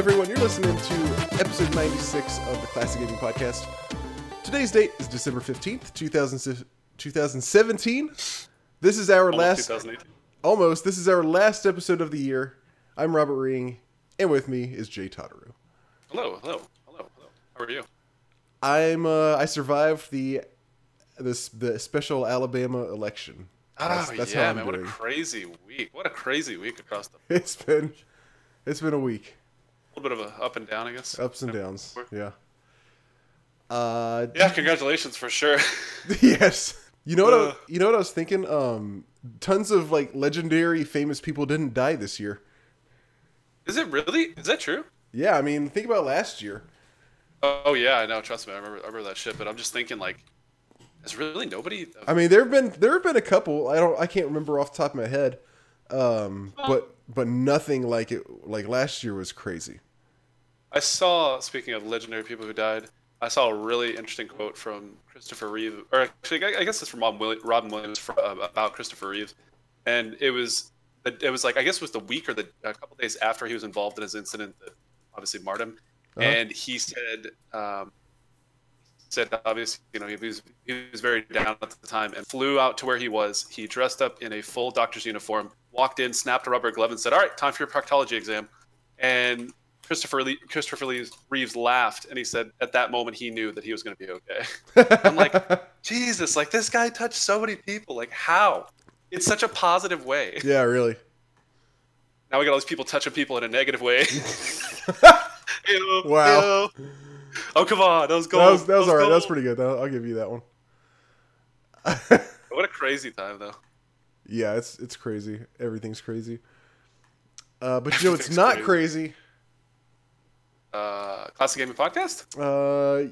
Everyone. You're listening to episode 96 of the Classic Gaming Podcast. Today's date is December 15th, 2000, 2017. This is our Almost last, almost, this is our last episode of the year. I'm Robert Ring, and with me is Jay Totteru. Hello, hello, hello, hello. How are you? I'm, uh, I survived the, this, the special Alabama election. That's, oh that's yeah, man! doing. What a crazy week! What a crazy week across the. It's been, it's been a week. Little bit of a up and down, I guess. Ups and downs. Yeah. Uh, Yeah, congratulations for sure. yes. You know what? I, Uh. you know what I was thinking? Um, tons of like legendary, famous people didn't die this year. Is it really? Is that true? Yeah, I mean, think about last year. Oh yeah, I know. Trust me, I remember. I remember that shit. But I'm just thinking, like, is really nobody? I mean, there have been there have been a couple. I don't. I can't remember off the top of my head. Um, but but nothing like it. Like last year was crazy. I saw. Speaking of legendary people who died, I saw a really interesting quote from Christopher Reeve, or actually, I guess it's from Robin Williams, Robin Williams fr- uh, about Christopher Reeve, and it was it was like I guess it was the week or the a couple days after he was involved in his incident that obviously marred him, Uh-huh. and he said. Um, said obviously you know he was he was very down at the time and flew out to where he was he dressed up in a full doctor's uniform walked in snapped a rubber glove and said all right time for your proctology exam and Christopher Lee, Christopher Reeves, Reeves laughed and he said at that moment he knew that he was going to be okay. I'm like, Jesus, like this guy touched so many people. Like how? In such a positive way. yeah, really. Now we got all these people touching people in a negative way. Ew, Wow. ew. Oh come on, that was gold. That was that was all right. That was gold. pretty good. I'll, I'll give you that one. What a crazy time though. Yeah, it's it's crazy. Everything's crazy. Uh, but you know, it's not crazy. crazy. Uh, Classic Gaming Podcast. Uh,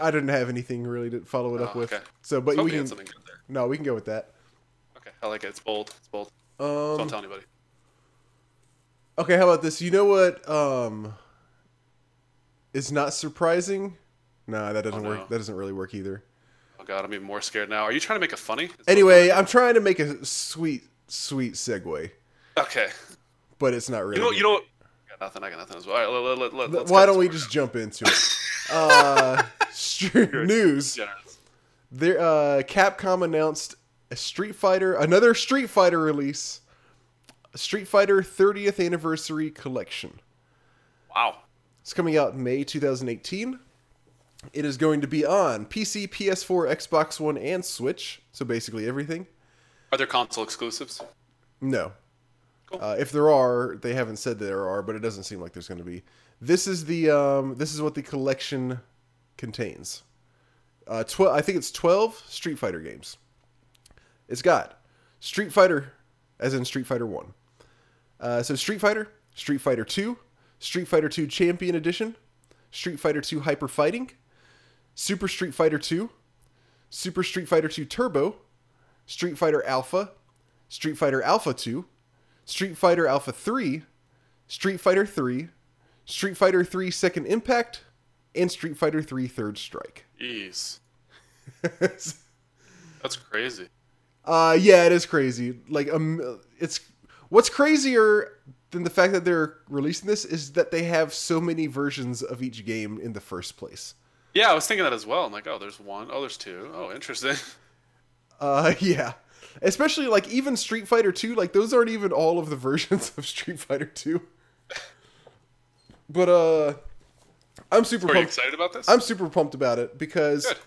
I didn't have anything really to follow it up Oh, with. okay. So, but we can something good there. no, we can go with that. Okay, I like it. It's bold. It's bold. So Um, don't tell anybody. okay, how about this? You know what? Um, is not surprising. Nah, that doesn't Oh, work. That doesn't really work either. Oh god, I'm even more scared now. Are you trying to make a funny? Is Anyway, I'm trying to make a sweet, sweet segue, Okay. but it's not really. You know. You know. What? I got nothing. I got nothing as well. All right, let, let, let, let's Why don't we just jump into it? uh, news. generous. There, uh, Capcom announced a Street Fighter, another Street Fighter release, Street Fighter 30th Anniversary Collection. Wow. It's coming out in May 2018. It is going to be on PC, PS4, Xbox One, and Switch. So basically everything. Are there console exclusives? No. Uh, if there are, they haven't said there are, but it doesn't seem like there's going to be. This is the um, this is what the collection contains. Uh, tw- I think it's 12 Street Fighter games. It's got Street Fighter, as in Street Fighter 1. Uh, so Street Fighter, Street Fighter 2, Street Fighter 2 Champion Edition, Street Fighter 2 Hyper Fighting, Super Street Fighter 2, Super Street Fighter 2 Turbo, Street Fighter Alpha, Street Fighter Alpha 2, Street Fighter Alpha 3, Street Fighter 3, Street Fighter 3 Second Impact, and Street Fighter 3 Third Strike. Jeez. That's crazy. Uh, yeah, it is crazy. Like, um, it's what's crazier than the fact that they're releasing this is that they have so many versions of each game in the first place. Yeah, I was thinking that as well. I'm like, oh, there's one. Oh, there's two. Oh, interesting. Uh, yeah, especially like even Street Fighter 2. Like, those aren't even all of the versions of Street Fighter 2. But uh, I'm super Are you pumped. excited about this? I'm super pumped about it because Good.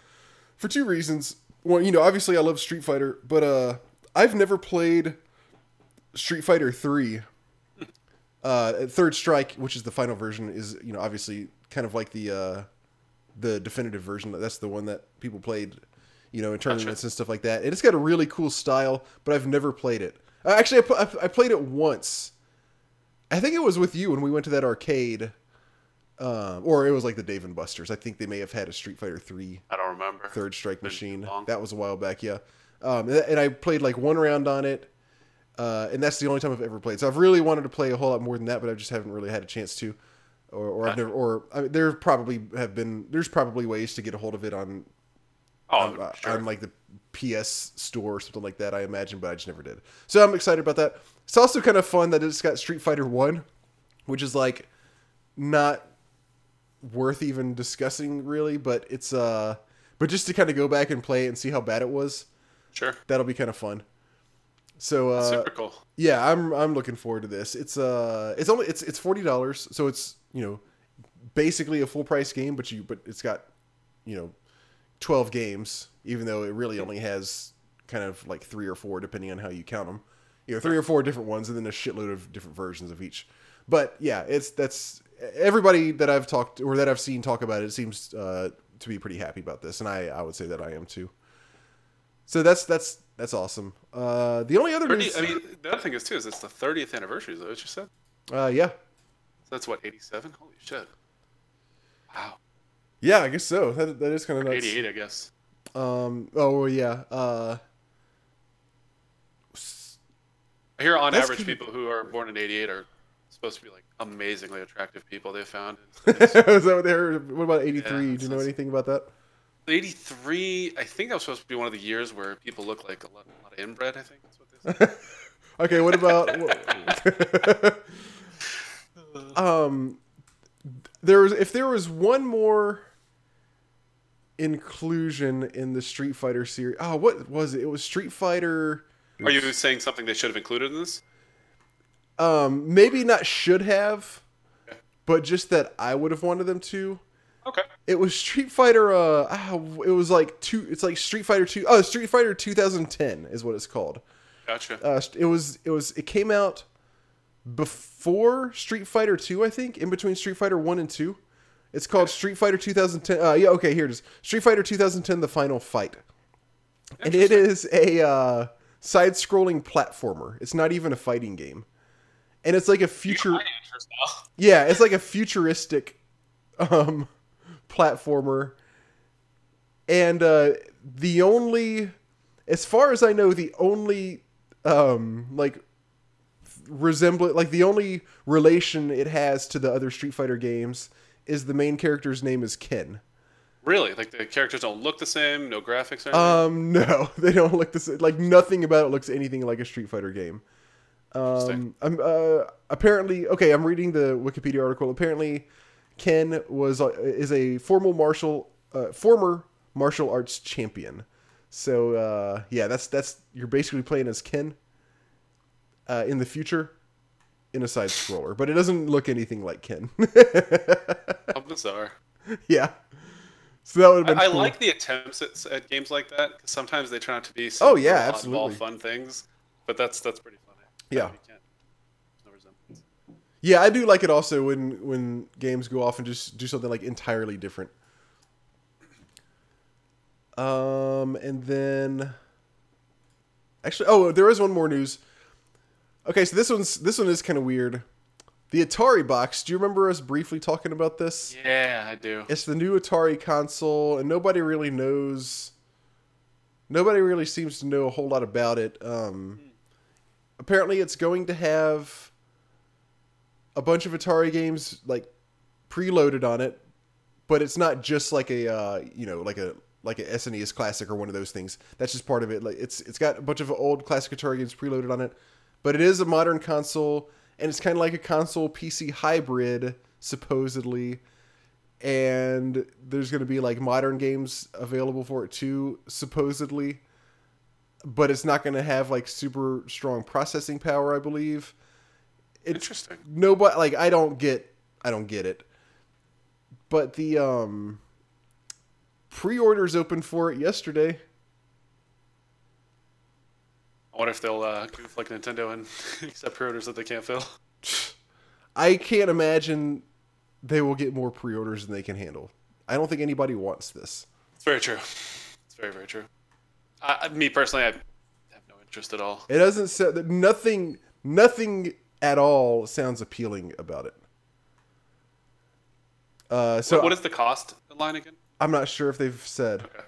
for two reasons. Well, you know, obviously I love Street Fighter, but uh I've never played Street Fighter 3. Uh Third Strike, which is the final version is, you know, obviously kind of like the uh the definitive version. That's the one that people played, you know, in tournaments and stuff like that. And it's got a really cool style, but I've never played it. Uh, actually, I, I I played it once. I think it was with you when we went to that arcade um, or it was like the Dave and Buster's. I think they may have had a Street Fighter Three I don't remember. Third Strike machine. That was a while back, yeah. Um, and and I played like one round on it, uh, and that's the only time I've ever played. So I've really wanted to play a whole lot more than that, but I just haven't really had a chance to. Or, or I've never, or I mean, there probably have been. There's probably ways to get a hold of it on Oh, on, uh, sure. on like the PS store or something like that. I imagine, but I just never did. So I'm excited about that. It's also kind of fun that it's got Street Fighter One, which is like not worth even discussing really, but it's uh but just to kind of go back and play it and see how bad it was, Sure. that'll be kind of fun. So uh Super cool. yeah, I'm I'm looking forward to this. It's uh it's only it's it's forty dollars, so it's you know basically a full price game, but you but it's got you know twelve games, even though it really only has kind of like three or four depending on how you count them. You know, three or four different ones, and then a shitload of different versions of each. But yeah, it's that's everybody that I've talked or that I've seen talk about it seems uh, to be pretty happy about this, and I I would say that I am too. So that's that's that's awesome. Uh, the only other 30, news, I mean, the other thing is too is it's the 30th anniversary. Is that what you said? uh, yeah, So that's what 87. Holy shit! Wow. Yeah, I guess so. That that is kind of nuts. 88, I guess. Um. Oh well, yeah. Uh. I hear on That's average people who are born in 88 are supposed to be like amazingly attractive people they found. is that what they heard? What about eighty three? Yeah, Do you know anything about that? 83, I think that was supposed to be one of the years where people look like a lot, a lot of inbred. I think that's what they said. Okay. What about? um. There was if there was one more inclusion in the Street Fighter series. Oh, what was it? It was Street Fighter. Are you saying something they should have included in this? Um. Maybe not should have, Okay. but just that I would have wanted them to. Okay. It was Street Fighter. Uh, ah, it was like two. It's like Street Fighter two. Oh, Street Fighter 2010 is what it's called. Gotcha. Uh, it was. It was. It came out before Street Fighter two, I think. In between Street Fighter one and two. It's called Street Fighter 2010. Uh, yeah. Okay. Here it is. Street Fighter 2010: The Final Fight. And it is a uh, side-scrolling platformer. It's not even a fighting game, and it's like a future. Yeah, it's like a futuristic um platformer. And uh the only as far as I know, the only um like resemblance like the only relation it has to the other Street Fighter games is the main character's name is Ken. Really? Like the characters don't look the same? No graphics or anything? Um no, they don't look the same. Like nothing about it looks anything like a Street Fighter game. Um, I'm uh, apparently okay. I'm reading the Wikipedia article. Apparently, Ken was uh, is a formal martial uh, former martial arts champion. So uh, yeah, that's that's you're basically playing as Ken uh, in the future in a side scroller, but it doesn't look anything like Ken. How bizarre. yeah. So that would have I, been. I cool. like the attempts at, at games like that because sometimes they turn out to be Oh, yeah, absolutely. fun things. But that's that's pretty funny. Yeah. you can't. There's no. Yeah, I do like it also when when games go off and just do something like entirely different. Um, and then actually, oh, there is one more news. Okay, so this one's this one is kind of weird. The Atari box. Do you remember us briefly talking about this? Yeah, I do. It's the new Atari console, and nobody really knows. Nobody really seems to know a whole lot about it. Um, apparently, it's going to have a bunch of Atari games like preloaded on it, but it's not just like a uh, you know like a like a SNES classic or one of those things. That's just part of it. Like it's it's got a bunch of old classic Atari games preloaded on it, but it is a modern console, and it's kind of like a console PC hybrid supposedly. And there's going to be like modern games available for it too supposedly. But it's not going to have like super strong processing power i believe. It, Interesting. nobody like i don't get i don't get it. But the um pre-orders open for it yesterday I wonder if they'll uh, goof like Nintendo and accept pre-orders that they can't fill. i can't imagine they will get more pre-orders than they can handle i don't think anybody wants this It's very true. It's very very true. I, me personally, I have no interest at all. It doesn't sound that nothing nothing at all sounds appealing about it. Uh, so what, what is the cost line again? I'm not sure if they've said. Okay.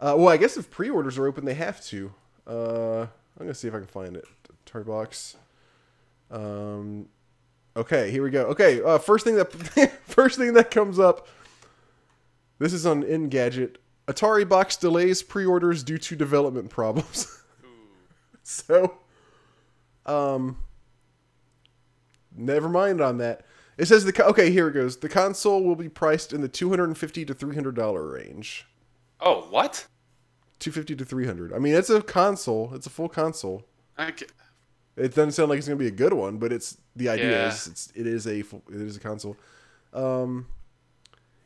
Uh, well, I guess if pre-orders are open, they have to. Uh, I'm gonna see if I can find it. Toy box. Um, okay, here we go. Okay, uh, first thing that first thing that comes up. This is on Engadget. Atari box delays pre-orders due to development problems. so, um, never mind on that. It says the okay. Here it goes. The console will be priced in the two hundred and fifty to three hundred dollar range. Oh, what? Two fifty to three hundred. I mean, it's a console. It's a full console. I ca- It doesn't sound like it's gonna be a good one, but it's the idea Yeah. is it's it is a full, it is a console. Um,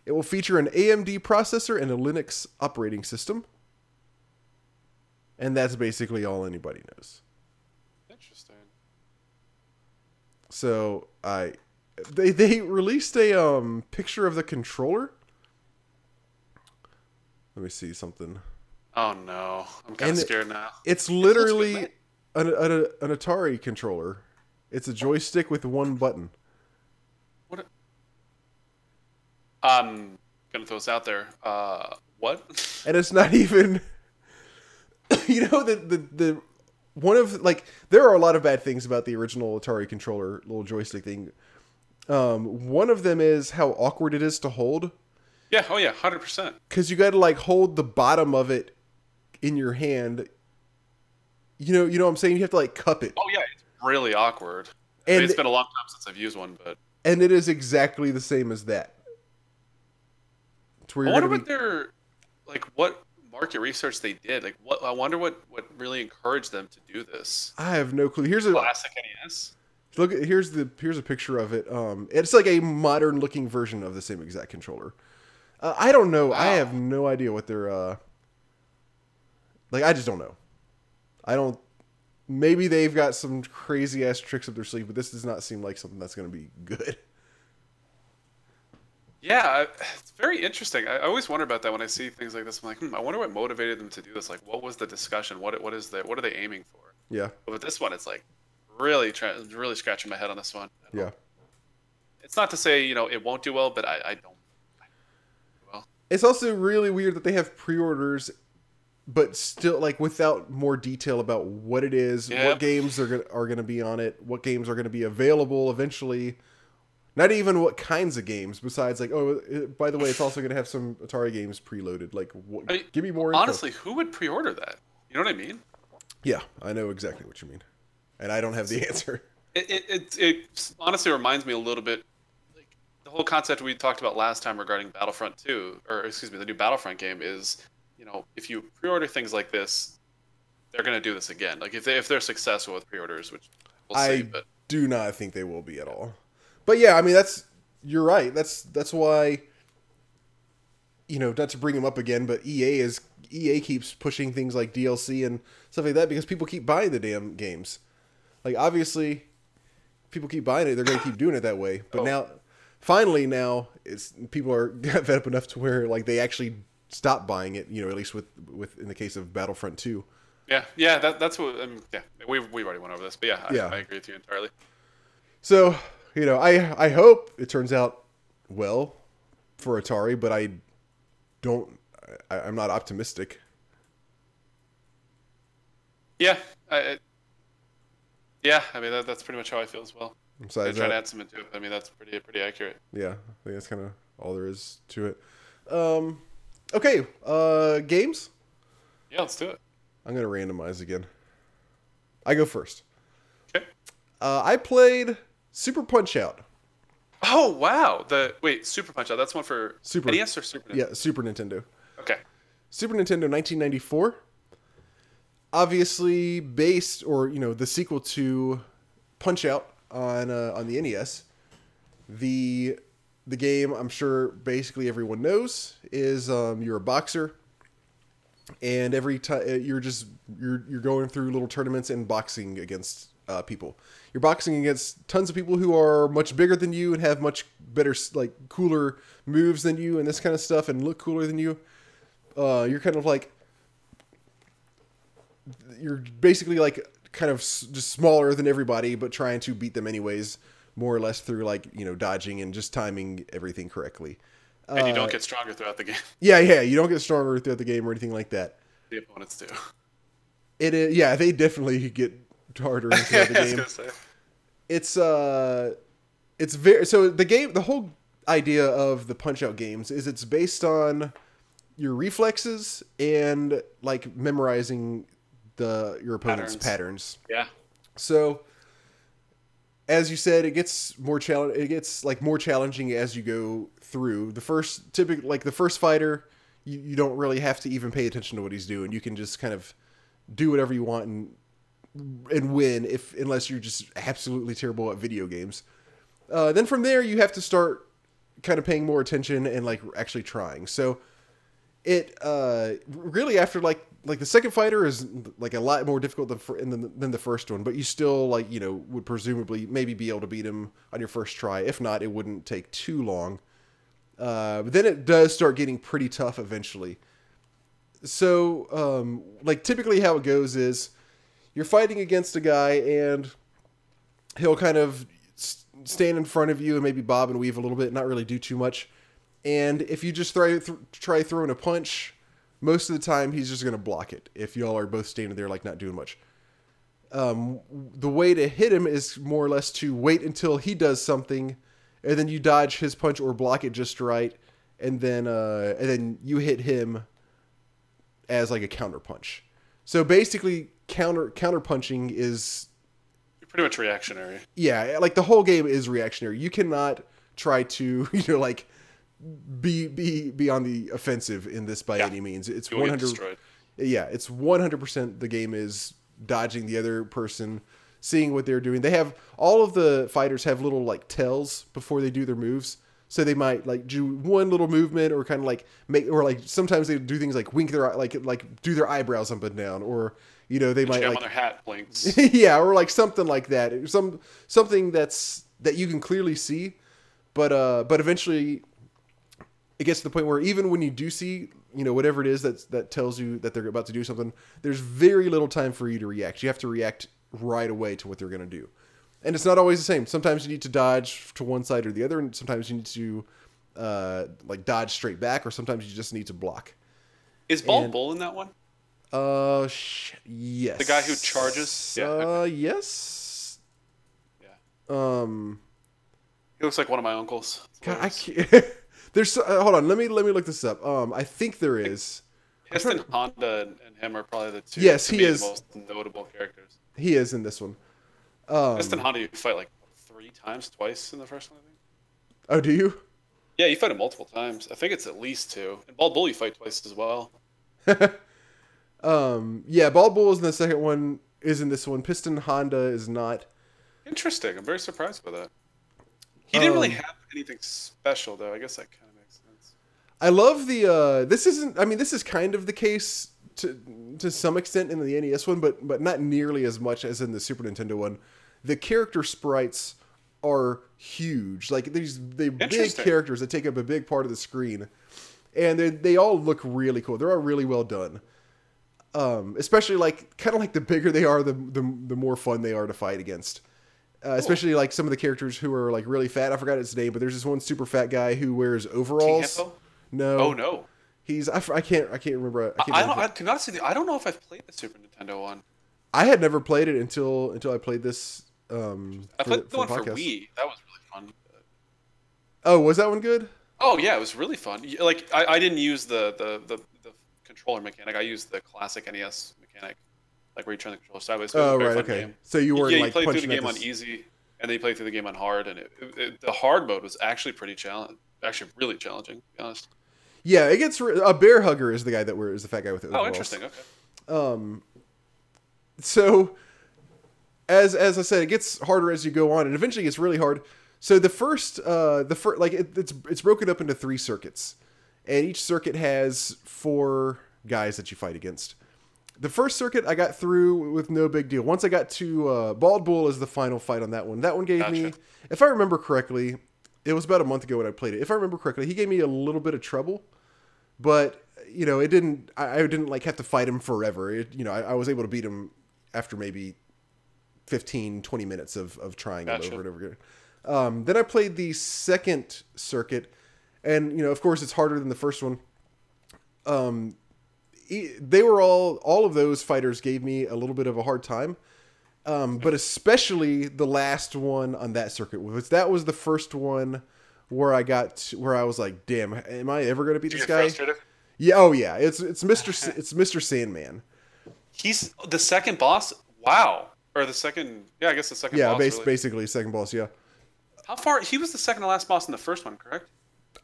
it will feature an AMD processor and a Linux operating system, and that's basically all anybody knows. Interesting. So I they they released a um picture of the controller. Let me see something. Oh no, I'm kind of scared now. It's literally man. an, an an Atari controller. It's a joystick with one button. What? A... I'm gonna throw this out there. Uh, what? and it's not even you know the, the the one of like there are a lot of bad things about the original atari controller little joystick thing um one of them is how awkward it is to hold yeah. Oh yeah. Hundred percent. because you got to like hold the bottom of it in your hand you know you know what i'm saying you have to like cup it Oh yeah. It's really awkward. I mean, and it's been a long time since I've used one, but and it is exactly the same as that it's where I wonder gonna what their like what market research they did. Like what I wonder what what really encouraged them to do this. i have no clue here's a Classic NES. Look, here's the here's a picture of it. Um, it's like a modern looking version of the same exact controller. Uh, I don't know. I have no idea what they're uh. Like I just don't know. I don't. Maybe they've got some crazy ass tricks up their sleeve, but this does not seem like something that's going to be good. Yeah, it's very interesting. I, always wonder about that when I see things like this. I'm like, hmm, I wonder what motivated them to do this. Like, what was the discussion? What what is the what are they aiming for? Yeah, But with this one, it's like really try, really scratching my head on this one. yeah. It's not to say you know it won't do well, but I, I don't. Well, It's also really weird that they have pre-orders, but still like without more detail about what it is, Yeah. what games are gonna are gonna be on it, what games are gonna be available eventually. Not even what kinds of games. Besides, like, oh, it, by the way, it's also gonna have some Atari games preloaded. Like, what, I give me more. Info. honestly, who would pre-order that? You know what I mean? yeah, I know exactly what you mean, and I don't have the answer. It it, it, it honestly reminds me a little bit like the whole concept we talked about last time regarding Battlefront 2, or excuse me, the new Battlefront game is, you know, if you pre-order things like this, they're going to do this again. Like if they if they're successful with pre-orders, which we'll see, I but do not think they will be at all. But yeah, I mean that's you're right. That's that's why you know, not to bring them up again, but EA is EA keeps pushing things like DLC and stuff like that because people keep buying the damn games. Like obviously people keep buying it, they're going to keep doing it that way. But Oh. now finally now it's people are fed up enough to where like they actually stop buying it, you know, at least with with in the case of Battlefront 2. yeah, yeah, that, that's what. Um, yeah, we've we've already went over this, but yeah, I, Yeah. I agree with you entirely. So, you know, I I hope it turns out well for Atari, but I don't. I, I'm not optimistic. Yeah, I, I- yeah, I mean that, that's pretty much how I feel as well. I Besides try to add some into it. I mean that's pretty pretty accurate. yeah, I think that's kind of all there is to it. Um, okay, uh, games. Yeah, let's do it. I'm gonna randomize again. I go first. Okay. Uh, I played Super Punch Out. Oh wow! The wait, Super Punch Out. That's one for Super- NES or Super. Nintendo? Yeah, Super Nintendo. Okay. Super Nintendo 1994. Obviously based or you know the sequel to Punch Out on uh, on the NES. The the game I'm sure basically everyone knows is um, you're a boxer. And every time you're just you're you're going through little tournaments and boxing against uh, people. You're boxing against tons of people who are much bigger than you and have much better like cooler moves than you and this kind of stuff and look cooler than you. Uh, you're kind of like you're basically like kind of just smaller than everybody, but trying to beat them anyways, more or less through like you know dodging and just timing everything correctly. And you Uh, don't get stronger throughout the game. Yeah, yeah, you don't get stronger throughout the game or anything like that. The opponents do. It is, yeah, they definitely get harder throughout the I was game. say. it's uh it's very so the game the whole idea of the punch out games is it's based on your reflexes and like memorizing the your opponent's patterns. Yeah. So as you said, it gets more challenge. It gets like more challenging as you go through. The first, typical, like the first fighter, you, you don't really have to even pay attention to what he's doing. You can just kind of do whatever you want and and win if unless you're just absolutely terrible at video games. Uh, then from there, you have to start kind of paying more attention and like actually trying. So it uh, really after like like the second fighter is like a lot more difficult than fir- than, the first one, but you still like you know would presumably maybe be able to beat him on your first try. If not, it wouldn't take too long. Uh, but then it does start getting pretty tough eventually. So um, like typically how it goes is you're fighting against a guy and he'll kind of stand in front of you and maybe bob and weave a little bit, not really do too much. And if you just try th- try throwing a punch, most of the time he's just going to block it. If y'all are both standing there like not doing much. Um, the way to hit him is more or less to wait until he does something, and then you dodge his punch or block it just right, and then uh, and then you hit him as like a counter punch. So basically, counter counter punching is You're pretty much reactionary. yeah, like the whole game is reactionary. You cannot try to you know like be be be on the offensive in this by Yeah. any means. It's one hundred. Yeah, it's one hundred percent. The game is dodging the other person, seeing what they're doing. They have all of the fighters have little like tells before they do their moves. So they might like do one little movement, or kind of like make, or like sometimes they do things like wink their eye- like like do their eyebrows up and down, or you know they might like on their hat blinks. yeah, or like something like that. Some something that's that you can clearly see, but uh, but eventually, it gets to the point where even when you do see, you know, whatever it is that that tells you that they're about to do something, there's very little time for you to react. You have to react right away to what they're going to do, and it's not always the same. Sometimes you need to dodge to one side or the other, and sometimes you need to uh, like dodge straight back, or sometimes you just need to block. Is Bald And- Bull in that one? Uh, sh- yes. The guy who charges? Yeah, Uh, yes. Yeah. Um, He looks like one of my uncles. God, I can't. There's uh, hold on. Let me let me look this up. Um, I think there is. Piston Honda and, and him are probably the two. Yes, he is. the most notable characters. He is in this one. Um, Piston Honda, you fight like three times, twice in the first one. I think. oh, do you? Yeah, you fight him multiple times. I think it's at least two. And Bald Bull, you fight twice as well. Um, yeah, Bald Bull is in the second one. Is in this one. Piston Honda is not. Interesting. I'm very surprised by that. He didn't really Um, have anything special, though. I guess that kind of makes sense. I love the. Uh, this isn't. I mean, this is kind of the case to to some extent in the NES one, but but not nearly as much as in the Super Nintendo one. The character sprites are huge. Like these they big characters that take up a big part of the screen, and they they all look really cool. They're all really well done. Um, especially like kind of like the bigger they are, the the, the more fun they are to fight against. Uh, especially like some of the characters who are like really fat. I forgot his name, but there's this one super fat guy who wears overalls. Hippo? No. Oh no. He's I can't I can't remember. I, can't I remember. don't. I can honestly. I don't know if I've played the Super Nintendo one. I had never played it until until I played this. Um, I for played the- the one for for podcast. Wii. That was really fun. Oh, was that one good? Oh yeah, it was really fun. Like I, I didn't use the, the the the controller mechanic. I used the classic NES mechanic, like where you turn the controller sideways. Was a Oh, right. Okay. game. So you weren't yeah, you like played through the game on easy, and then you played through the game on hard, and it, it, it- the hard mode was actually pretty challenging. Actually, really challenging. To be honest. Yeah, it gets re- a bear hugger is the guy that wears the fat guy with the Oh, interesting. Okay. Um, so as as I said, it gets harder as you go on, and eventually it gets really hard. So the first, uh, the first, like it, it's it's broken up into three circuits, and each circuit has four guys that you fight against. The first circuit I got through with no big deal. Once I got to uh, Bald Bull is the final fight on that one. That one gave me, if I remember correctly, it was about a month ago when I played it. If I remember correctly, he gave me a little bit of trouble, but you know, it didn't. I, I didn't like have to fight him forever. It, you know, I, I was able to beat him after maybe 15, 20 minutes of, of trying it over and over again. Um, then I played the second circuit, and you know, of course, it's harder than the first one. Um, they were all all of those fighters gave me a little bit of a hard time. Um, but especially the last one on that circuit was that was the first one where I got to, where I was like, "Damn, am I ever going to beat this guy?" frustrated? Yeah, oh yeah, it's it's Mister it's Mister Sandman. He's the second boss. Wow. or the second. Yeah, I guess the second. Yeah, boss, base, really. basically second boss. Yeah, How far? He was the second to last boss in the first one, correct?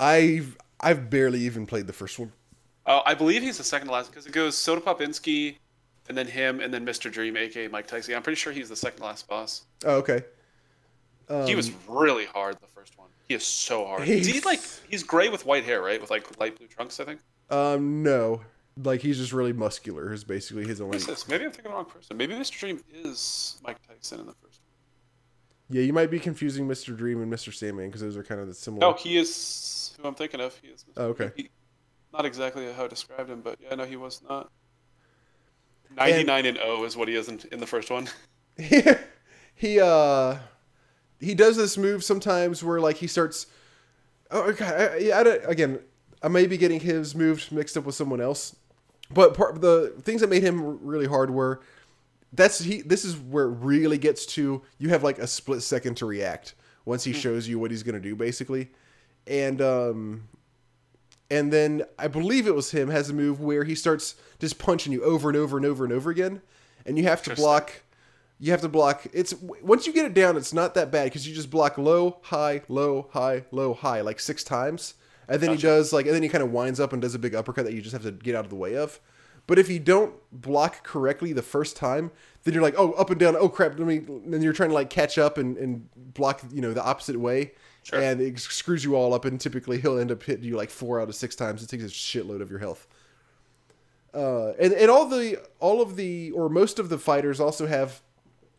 I've I've barely even played the first one. Oh, I believe he's the second to last because it goes Soda Popinski, and then him, and then Mr. Dream, aka Mike Tyson. I'm pretty sure he's the second to last boss. Oh, okay. Um, he was really hard the first one. He is so hard. Is he He's- like he's gray with white hair, right? With like light blue trunks, I think. Um, no, like he's just really muscular. Is basically his only. Maybe I'm thinking the wrong person. Maybe Mr. Dream is Mike Tyson in the first one. Yeah, you might be confusing Mr. Dream and Mr. Sandman because those are kind of the similar. No, he is who I'm thinking of. He is. Mr. Oh, okay. He- not exactly how I described him, but yeah, no, he was not. 99 and 0 is what he is in, in the first one. he he uh he does this move sometimes where like he starts oh okay I, yeah, I don't, again i may be getting his moves mixed up with someone else but part the things that made him really hard were that's he this is where it really gets to you have like a split second to react once he shows you what he's going to do basically and um and then I believe it was him has a move where he starts just punching you over and over and over and over again, and you have to block. You have to block. It's once you get it down, it's not that bad because you just block low, high, low, high, low, high like six times, and then he does like, and then he kind of winds up and does a big uppercut that you just have to get out of the way of. But if you don't block correctly the first time, then you're like, oh, up and down. Oh crap! Let me. Then you're trying to like catch up and, and block, you know, the opposite way, Sure. and it screws you all up. And typically, he'll end up hitting you like four out of six times. It takes a shitload of your health. Uh, and and all the all of the or most of the fighters also have,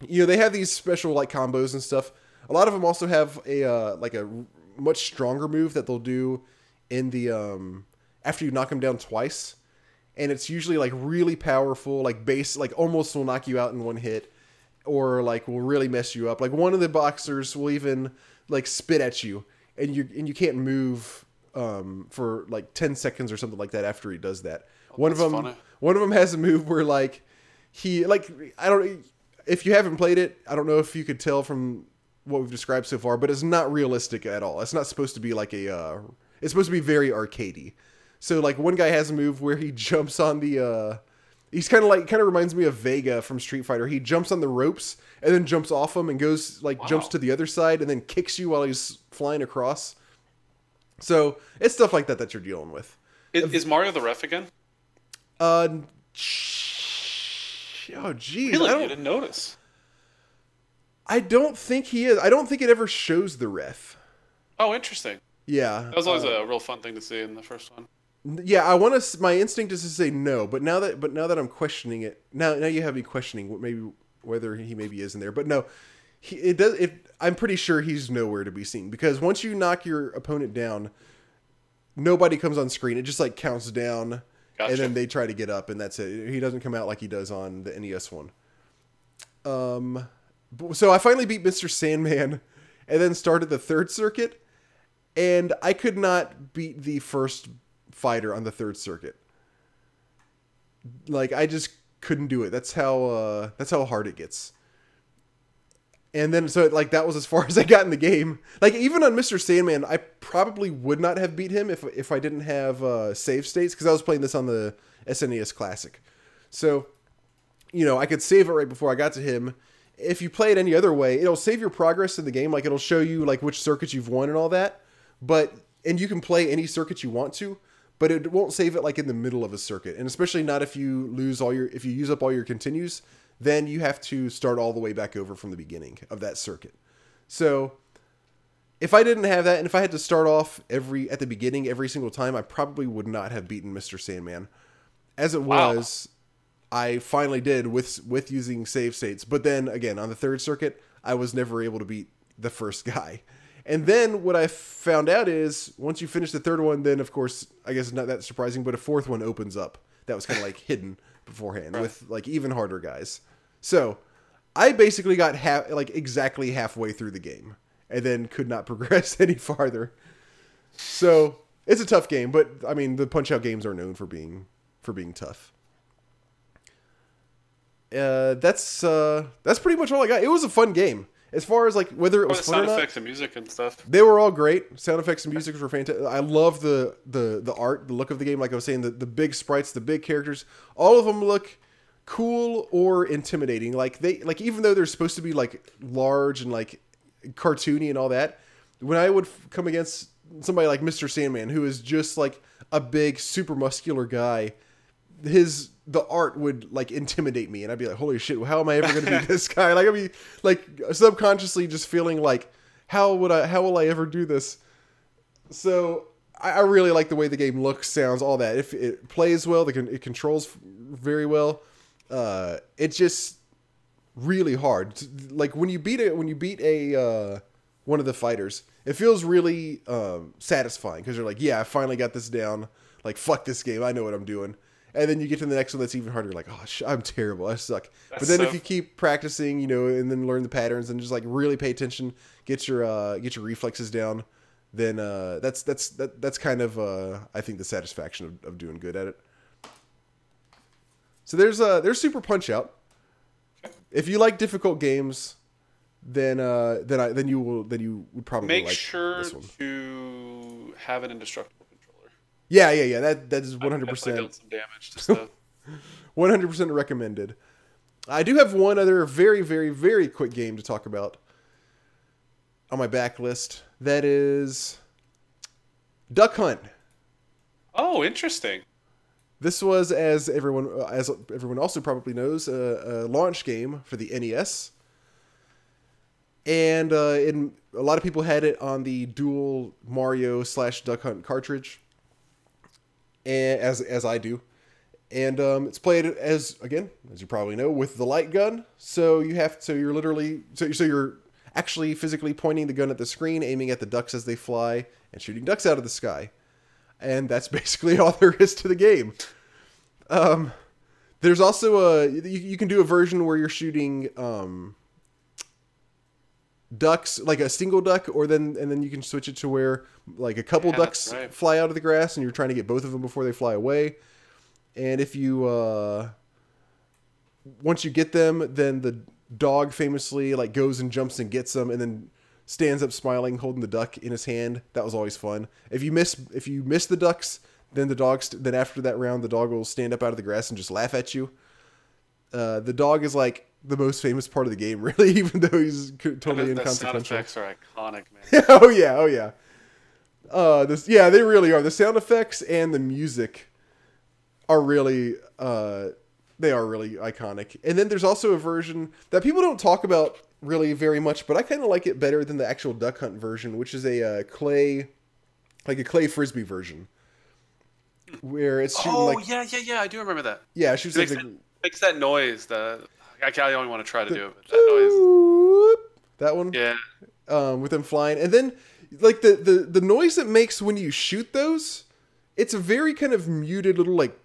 you know, they have these special like combos and stuff. A lot of them also have a uh, like a much stronger move that they'll do in the um after you knock them down twice and it's usually like really powerful like base like almost will knock you out in one hit or like will really mess you up like one of the boxers will even like spit at you and you and you can't move um for like 10 seconds or something like that after he does that. One of them funny. one of them has a move where like he like i don't if you haven't played it i don't know if you could tell from what we've described so far but it's not realistic at all. It's not supposed to be like a uh it's supposed to be very arcadey. So like one guy has a move where he jumps on the uh he's kind of like kind of reminds me of Vega from Street Fighter. He jumps on the ropes and then jumps off them and goes like jumps to the other side and then kicks you while he's flying across. So it's stuff like that that you're dealing with. Is, is Mario the ref again? Uh, oh geez, Really? I don't. didn't notice? I don't think he is. I don't think it ever shows the ref. Oh, interesting. Yeah, That was always uh, a real fun thing to see in the first one. Yeah, I want to. My instinct is to say no, but now that but now that I'm questioning it, now now you have me questioning what maybe whether he maybe is in there. But no, he it does. It I'm pretty sure he's nowhere to be seen because once you knock your opponent down, nobody comes on screen. It just like counts down, Gotcha. and then they try to get up, and that's it. He doesn't come out like he does on the NES one. Um, so I finally beat Mister Sandman, and then started the third circuit, and I could not beat the first fighter on the third circuit. Like I just couldn't do it. That's how uh that's how hard it gets. And then so like that was as far as I got in the game. Like even on Mr. Sandman, I probably would not have beat him if if I didn't have uh save states cuz I was playing this on the SNES Classic. So you know, I could save it right before I got to him. If you play it any other way, it'll save your progress in the game. Like it'll show you like which circuits you've won and all that. But and you can play any circuit you want to, but it won't save it like in the middle of a circuit. And especially not if you lose all your if you use up all your continues, then you have to start all the way back over from the beginning of that circuit. So if I didn't have that and if I had to start off every at the beginning every single time, I probably would not have beaten Mr. Sandman. As it Wow. was, I finally did with with using save states. But then again, on the third circuit, I was never able to beat the first guy. And then what I found out is once you finish the third one, then of course I guess it's not that surprising, but a fourth one opens up. That was kind of like hidden beforehand with like even harder guys. So I basically got half like exactly halfway through the game and then could not progress any farther. So it's a tough game, but I mean the punch out games are known for being for being tough. Uh, that's uh, that's pretty much all I got. It was a fun game. As far as like whether it was fun or sound not, effects and music and stuff. they were all great. Sound effects and music were fantastic. I love the the the art, the look of the game. Like I was saying, the, the big sprites, the big characters, all of them look cool or intimidating. Like they like even though they're supposed to be like large and like cartoony and all that, when I would f- come against somebody like Mr. Sandman who is just like a big super muscular guy, his the art would like intimidate me and I'd be like, "Holy shit, how am I ever going to be this guy?" Like I'd be like subconsciously just feeling like how would I how will I ever do this? So I, I really like the way the game looks, sounds, all that. If it plays well, the it controls very well. Uh, it's just really hard. Like when you beat it, when you beat a uh, one of the fighters, it feels really um, satisfying because you're like, yeah, I finally got this down. Like fuck this game, I know what I'm doing. And then you get to the next one that's even harder. You're like, oh, sh- I'm terrible. I suck. That's but then so- if you keep practicing, you know, and then learn the patterns and just like really pay attention, get your uh, get your reflexes down, then uh, that's that's that, that's kind of uh, I think the satisfaction of, of doing good at it. So there's uh there's Super Punch Out. If you like difficult games, then uh then I then you will then you would probably Make like sure this one. to have an indestructible. Yeah, yeah, yeah. That that is one hundred percent. some damage to stuff. one hundred percent recommended. I do have one other very very very quick game to talk about on my backlist. That is Duck Hunt. oh, interesting. This was, as everyone as everyone also probably knows, a, a launch game for the NES, and uh, in a lot of people had it on the dual Mario slash Duck Hunt cartridge, and as as I do, and um, it's played as again as you probably know with the light gun. So you have so you're literally so so you're actually physically pointing the gun at the screen, aiming at the ducks as they fly, and shooting ducks out of the sky and that's basically all there is to the game. Um, there's also a you, you can do a version where you're shooting um, ducks, like a single duck, or then and then you can switch it to where like a couple Yeah, ducks right. fly out of the grass, and you're trying to get both of them before they fly away. And if you uh, once you get them, then the dog famously like goes and jumps and gets them, and then stands up smiling, holding the duck in his hand. That was always fun. If you miss if you miss the ducks, then the dog st- then after that round, the dog will stand up out of the grass and just laugh at you. Uh, the dog is like the most famous part of the game, really, even though he's totally the, the sound inconsequential. effects are iconic, man. oh yeah, oh yeah. Uh, this yeah, they really are. The sound effects and the music are really uh, they are really iconic. And then there's also a version that people don't talk about really very much, but I kind of like it better than the actual Duck Hunt version, which is a uh, clay, like a clay frisbee version, where it's shooting Oh like yeah, yeah, yeah. I do remember that. yeah, shoots It like the, makes that noise. The I, don't want to try to do it. That that one. Yeah. um, with them flying, and then like the, the the noise it makes when you shoot those, it's a very kind of muted little like.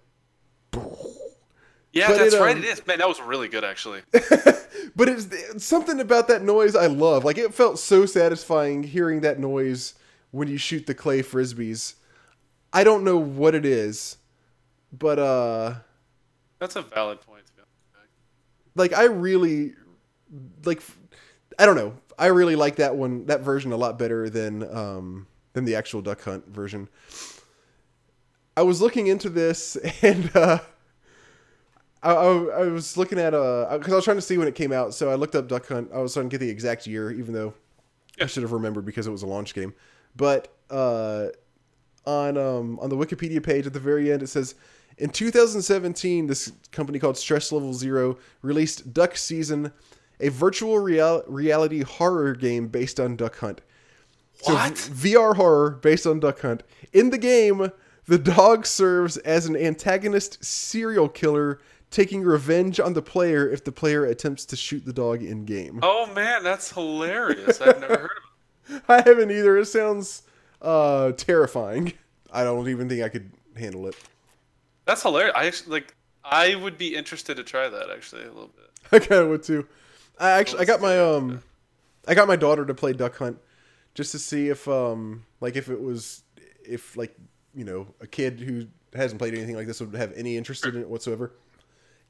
Yeah, But that's it, right. um, It is. Man, that was really good, actually. but it's, it's something about that noise I love. Like it felt so satisfying hearing that noise when you shoot the clay frisbees. I don't know what it is, but uh, That's a valid point. To be honest. like I really like I don't know. I really like that one that version a lot better than um than the actual duck hunt version. I was looking into this and uh I, I, I was looking at uh because I was trying to see when it came out, so I looked up Duck Hunt. I was trying to get the exact year, even though I should have remembered because it was a launch game. But uh, on um on the Wikipedia page at the very end, it says in 2017, this company called Stress Level Zero released Duck Season, a virtual real- reality horror game based on Duck Hunt. So What? v- VR horror based on Duck Hunt. In the game, the dog serves as an antagonist serial killer, taking revenge on the player if the player attempts to shoot the dog in game. Oh man, that's hilarious. I've never heard of it. I haven't either. It sounds uh, terrifying. I don't even think I could handle it. That's hilarious. I actually like. I would be interested to try that actually a little bit. I kind of would too. I actually, I got my um, I got my daughter to play Duck Hunt, just to see if um, like if it was, if like you know, a kid who hasn't played anything like this would have any interest in it whatsoever,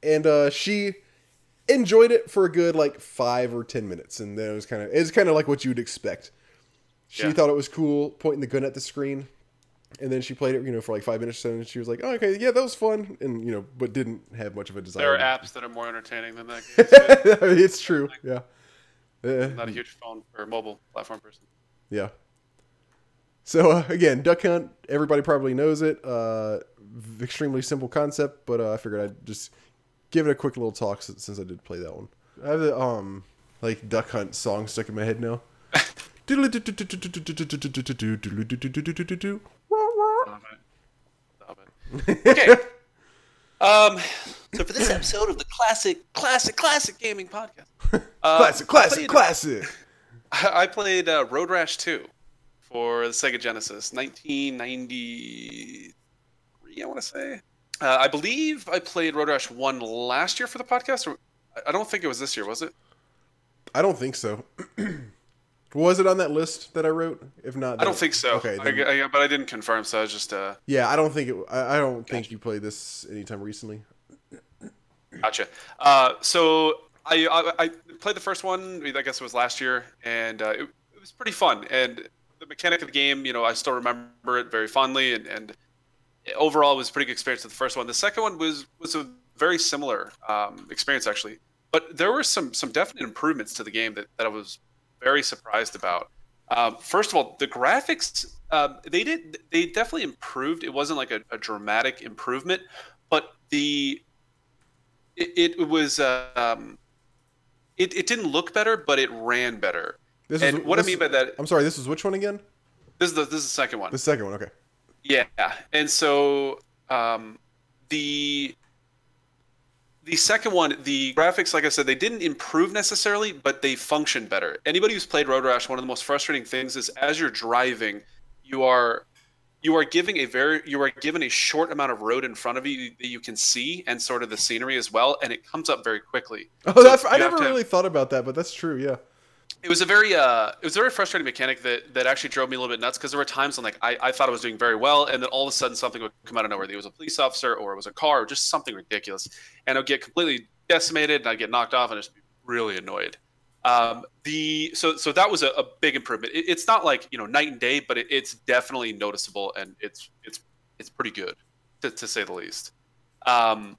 and uh, she enjoyed it for a good like five or ten minutes, and then it was kind of it's kind of like what you'd expect. She Yeah. thought it was cool, pointing the gun at the screen. And then she played it, you know, for like five minutes, and she was like, oh, "Okay, yeah, that was fun," and you know, but didn't have much of a desire. There are apps that are more entertaining than that. It's true. Yeah. Uh, I'm not a huge phone or mobile platform person. yeah. So uh, again, Duck Hunt. Everybody probably knows it. Uh, extremely simple concept, but uh, I figured I'd just give it a quick little talk since, since I did play that one. I have the um like Duck Hunt song stuck in my head now. Stop it. Stop it. Okay. um, so for this episode of the classic, classic, classic gaming podcast, uh, classic, I classic, played- classic. I played uh, Road Rash 2 for the Sega Genesis, 1993, I want to say. Uh, I believe I played Road Rash 1 last year for the podcast, or I don't think it was this year, was it? I don't think so. Was it on that list that I wrote? If not, I don't think so. Okay, then- I- but I didn't confirm, so I was just uh, yeah, I don't think it. I, I don't think you played this anytime recently. Gotcha. Uh, so I, I I played the first one. I guess it was last year, and uh, it, it was pretty fun. And the mechanic of the game, you know, I still remember it very fondly. And, and overall, it was a pretty good experience with the first one. The second one was was a very similar um, experience actually, but there were some some definite improvements to the game that, that I was very surprised about. Um, first of all, the graphics um, they did they definitely improved. It wasn't like a, a dramatic improvement, but the it, it was uh, um, it, it didn't look better, but it ran better. This And is what I mean by that, I'm sorry. This is which one again? this is the this is the second one. The second one. Okay. Yeah, and so um, the the second one, the graphics, like I said, they didn't improve necessarily, but they functioned better. Anybody who's played Road Rash, one of the most frustrating things is as you're driving, you are you are giving a very you are given a short amount of road in front of you that you can see and sort of the scenery as well, and it comes up very quickly. Oh, So that's. I never really thought about that, but that's true. Yeah. It was a very uh it was a very frustrating mechanic that that actually drove me a little bit nuts because there were times when like I, I thought I was doing very well and then all of a sudden something would come out of nowhere. It was a police officer or it was a car or just something ridiculous. And I'd get completely decimated and I'd get knocked off and I'd just be really annoyed. Um, the so so that was a, a big improvement. It, it's not like you know night and day, but it, it's definitely noticeable and it's it's it's pretty good to, to say the least. Um,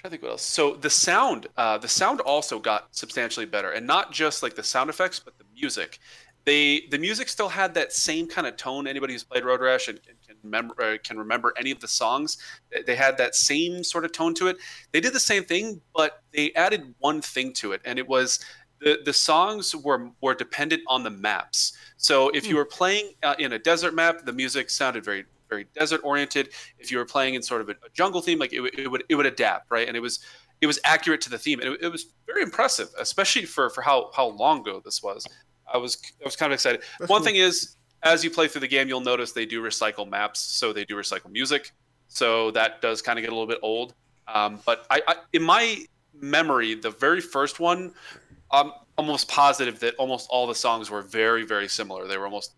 trying to think what else. So the sound, uh, the sound also got substantially better, and not just like the sound effects, but the music. They the music still had that same kind of tone. Anybody who's played Road Rash and, and can remember uh, can remember any of the songs, they- they had that same sort of tone to it. They did the same thing, but they added one thing to it, and it was the the songs were were dependent on the maps. So if you were playing uh, in a desert map, the music sounded very very desert oriented. If you were playing in sort of a, a jungle theme, like it, would- it would it would adapt, right? And it was it was accurate to the theme, and it, it was very impressive, especially for for how how long ago this was. I was I was kind of excited. That's One cool. thing is, as you play through the game, you'll notice they do recycle maps, so they do recycle music. So that does kind of get a little bit old. Um, but I, I, in my memory, the very first one, I'm almost positive that almost all the songs were very, very similar. They were almost.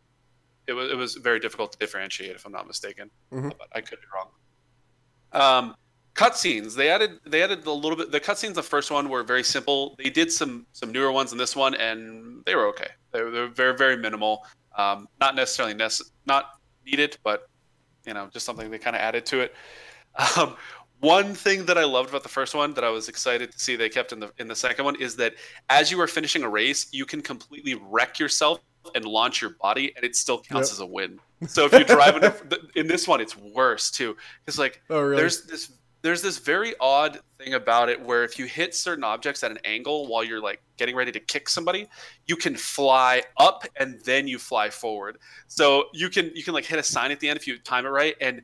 It was it was very difficult to differentiate, if I'm not mistaken. Mhm. But I could be wrong. Um, cutscenes. They added they added a little bit. The cutscenes, the first one were very simple. They did some some newer ones in this one, and they were okay. They were, they were very very minimal. Um, not necessarily nece- not needed, but you know, just something they kind of added to it. Um, one thing that I loved about the first one that I was excited to see they kept in the in the second one is that as you are finishing a race, you can completely wreck yourself and launch your body, and it still counts Yep. as a win. So if you drive in, a, in this one, it's worse too. It's like Oh, really? there's this there's this very odd thing about it where if you hit certain objects at an angle while you're like getting ready to kick somebody, you can fly up and then you fly forward. So you can you can like hit a sign at the end if you time it right and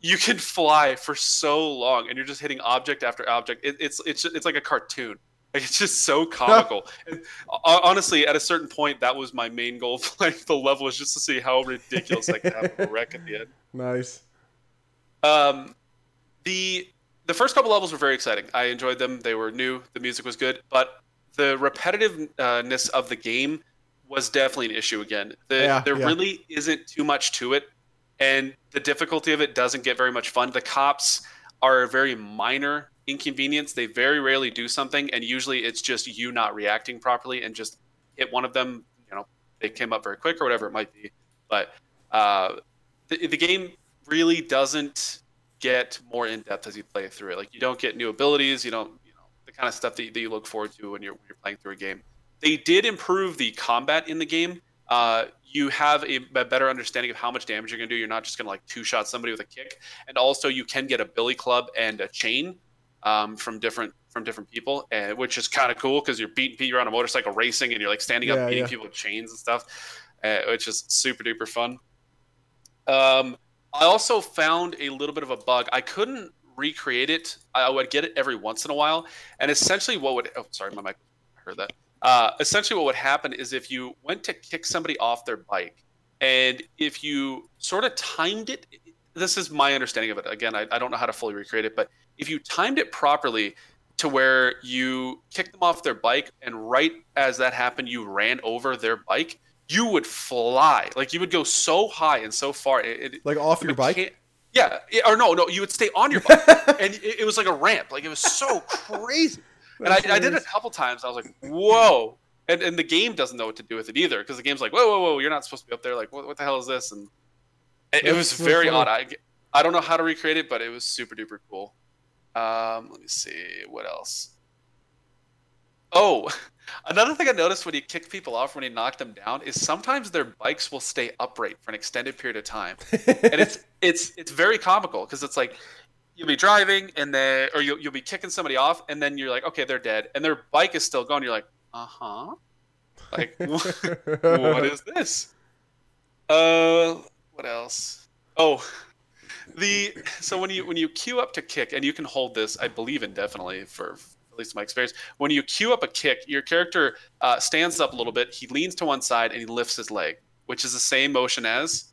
you can fly for so long and you're just hitting object after object. It, it's it's it's like a cartoon. Like it's just so comical. uh, honestly, at a certain point, that was my main goal of playing the level is just to see how ridiculous I can have a wreck at the end. nice. Um, the the first couple levels were very exciting. I enjoyed them. They were new. The music was good, but the repetitiveness of the game was definitely an issue again. The, Yeah, there yeah. really isn't too much to it, and the difficulty of it doesn't get very much fun. The cops are a very minor inconvenience. They very rarely do something, and usually it's just you not reacting properly and just hit one of them. You know, they came up very quick or whatever it might be. But uh, the, the game really doesn't get more in depth as you play through it. Like you don't get new abilities, you don't, you know, the kind of stuff that, that you look forward to when you're when you're playing through a game. They did improve the combat in the game. Uh, you have a, a better understanding of how much damage you're going to do. You're not just going to like two shot somebody with a kick, and also you can get a billy club and a chain um, from different from different people, and which is kind of cool because you're beating you're on a motorcycle racing and you're like standing Yeah, up beating yeah. people with chains and stuff, uh, which is super duper fun. Um, I also found a little bit of a bug. I couldn't recreate it. I would get it every once in a while, and essentially what would oh sorry my mic I heard that. Uh, essentially what would happen is if you went to kick somebody off their bike, and if you sort of timed it, this is my understanding of it. Again, I, I don't know how to fully recreate it, but if you timed it properly to where you kicked them off their bike, and right as that happened, you ran over their bike, you would fly. Like you would go so high and so far. It, Like off your bike. Yeah, it- or no, no, you would stay on your bike, and it, it was like a ramp. Like it was so crazy. And I, I did it a couple times. I was like, whoa. And, and the game doesn't know what to do with it either because the game's like, whoa, whoa, whoa, you're not supposed to be up there. Like, what, what the hell is this? And it, it was very odd. I, I don't know how to recreate it, but it was super duper cool. Um, let me see what else. Oh, another thing I noticed when you kick people off when you knock them down is sometimes their bikes will stay upright for an extended period of time, and it's it's it's very comical because it's like you'll be driving and then or you'll, you'll be kicking somebody off and then you're like okay they're dead and their bike is still going. You're like uh-huh. Like what is this? Uh what else? Oh the so when you when you queue up to kick and you can hold this i believe indefinitely for at least my experience when you queue up a kick your character uh, stands up a little bit he leans to one side and he lifts his leg which is the same motion as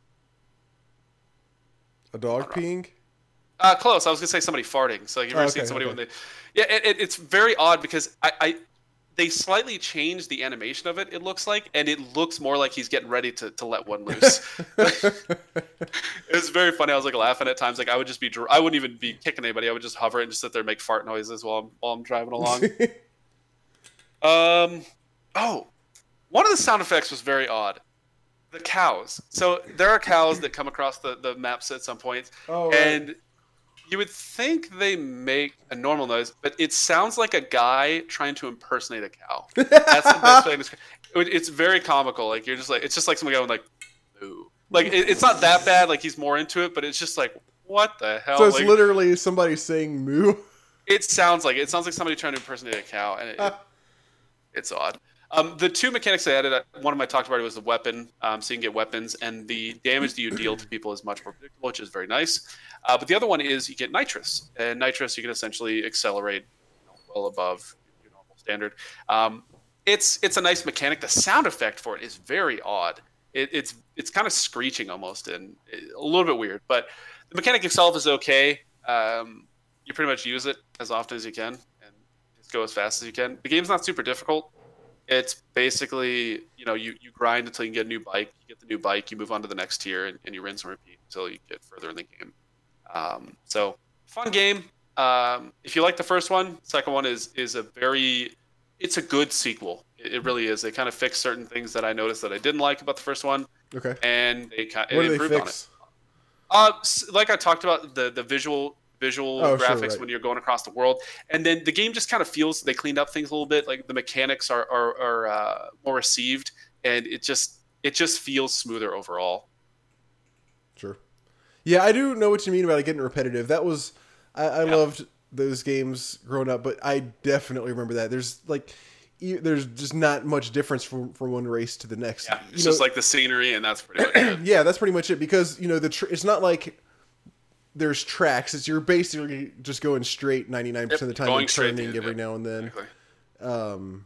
a dog peeing. Uh, close. I was gonna say somebody farting. So you've ever Oh, seen somebody okay. when they, yeah, it, it, it's very odd because I, I, they slightly changed the animation of it. It looks like, and it looks more like he's getting ready to, to let one loose. it was very funny. I was like laughing at times. Like I would just be, I wouldn't even be kicking anybody. I would just hover and just sit there and make fart noises while I'm while I'm driving along. Um, oh, one of the sound effects was very odd. The cows. So there are cows that come across the, the maps at some point, oh, right. You would think they make a normal noise, but it sounds like a guy trying to impersonate a cow. That's the best way to describe it. It's very comical. Like you're just like it's just like someone going like, "Ooh," like it, it's not that bad. Like he's more into it, but it's just like, what the hell? so it's Like, literally somebody saying moo. it sounds like it. It sounds like somebody trying to impersonate a cow, and it, it- it's odd. Um, the two mechanics I added, uh, one of my talked about it was the weapon, um, so you can get weapons, and the damage that you deal to people is much more predictable, which is very nice. Uh, but the other one is you get nitrous, and nitrous you can essentially accelerate well above your normal standard. Um, it's it's a nice mechanic. The sound effect for it is very odd. It, it's it's kind of screeching almost, and a little bit weird. But the mechanic itself is okay. Um, you pretty much use it as often as you can, and just go as fast as you can. The game's not super difficult. It's basically, you know, you, you grind until you get a new bike. You get the new bike, you move on to the next tier, and, and you rinse and repeat until you get further in the game. Um, so, fun game. Um, if you like the first one, second one is is a very, it's a good sequel. It, it really is. They kind of fix certain things that I noticed that I didn't like about the first one, Okay. and they kind of improved on it. Uh, like I talked about the the visual visual Oh, sure, graphics right. when you're going across the world, and then the game just kind of feels they cleaned up things a little bit. Like the mechanics are are, are uh, more received, and it just it just feels smoother overall. Sure. Yeah, I do know what you mean about it getting repetitive. That was I, I Yeah. loved those games growing up, but I definitely remember that. There's like there's just not much difference from from one race to the next. Yeah, You know- just like the scenery, and that's pretty much it. yeah, that's pretty much it because you know the tr- it's not like there's tracks. It's you're basically just going straight 99% of the time and turning every yeah, now and then. Exactly. Um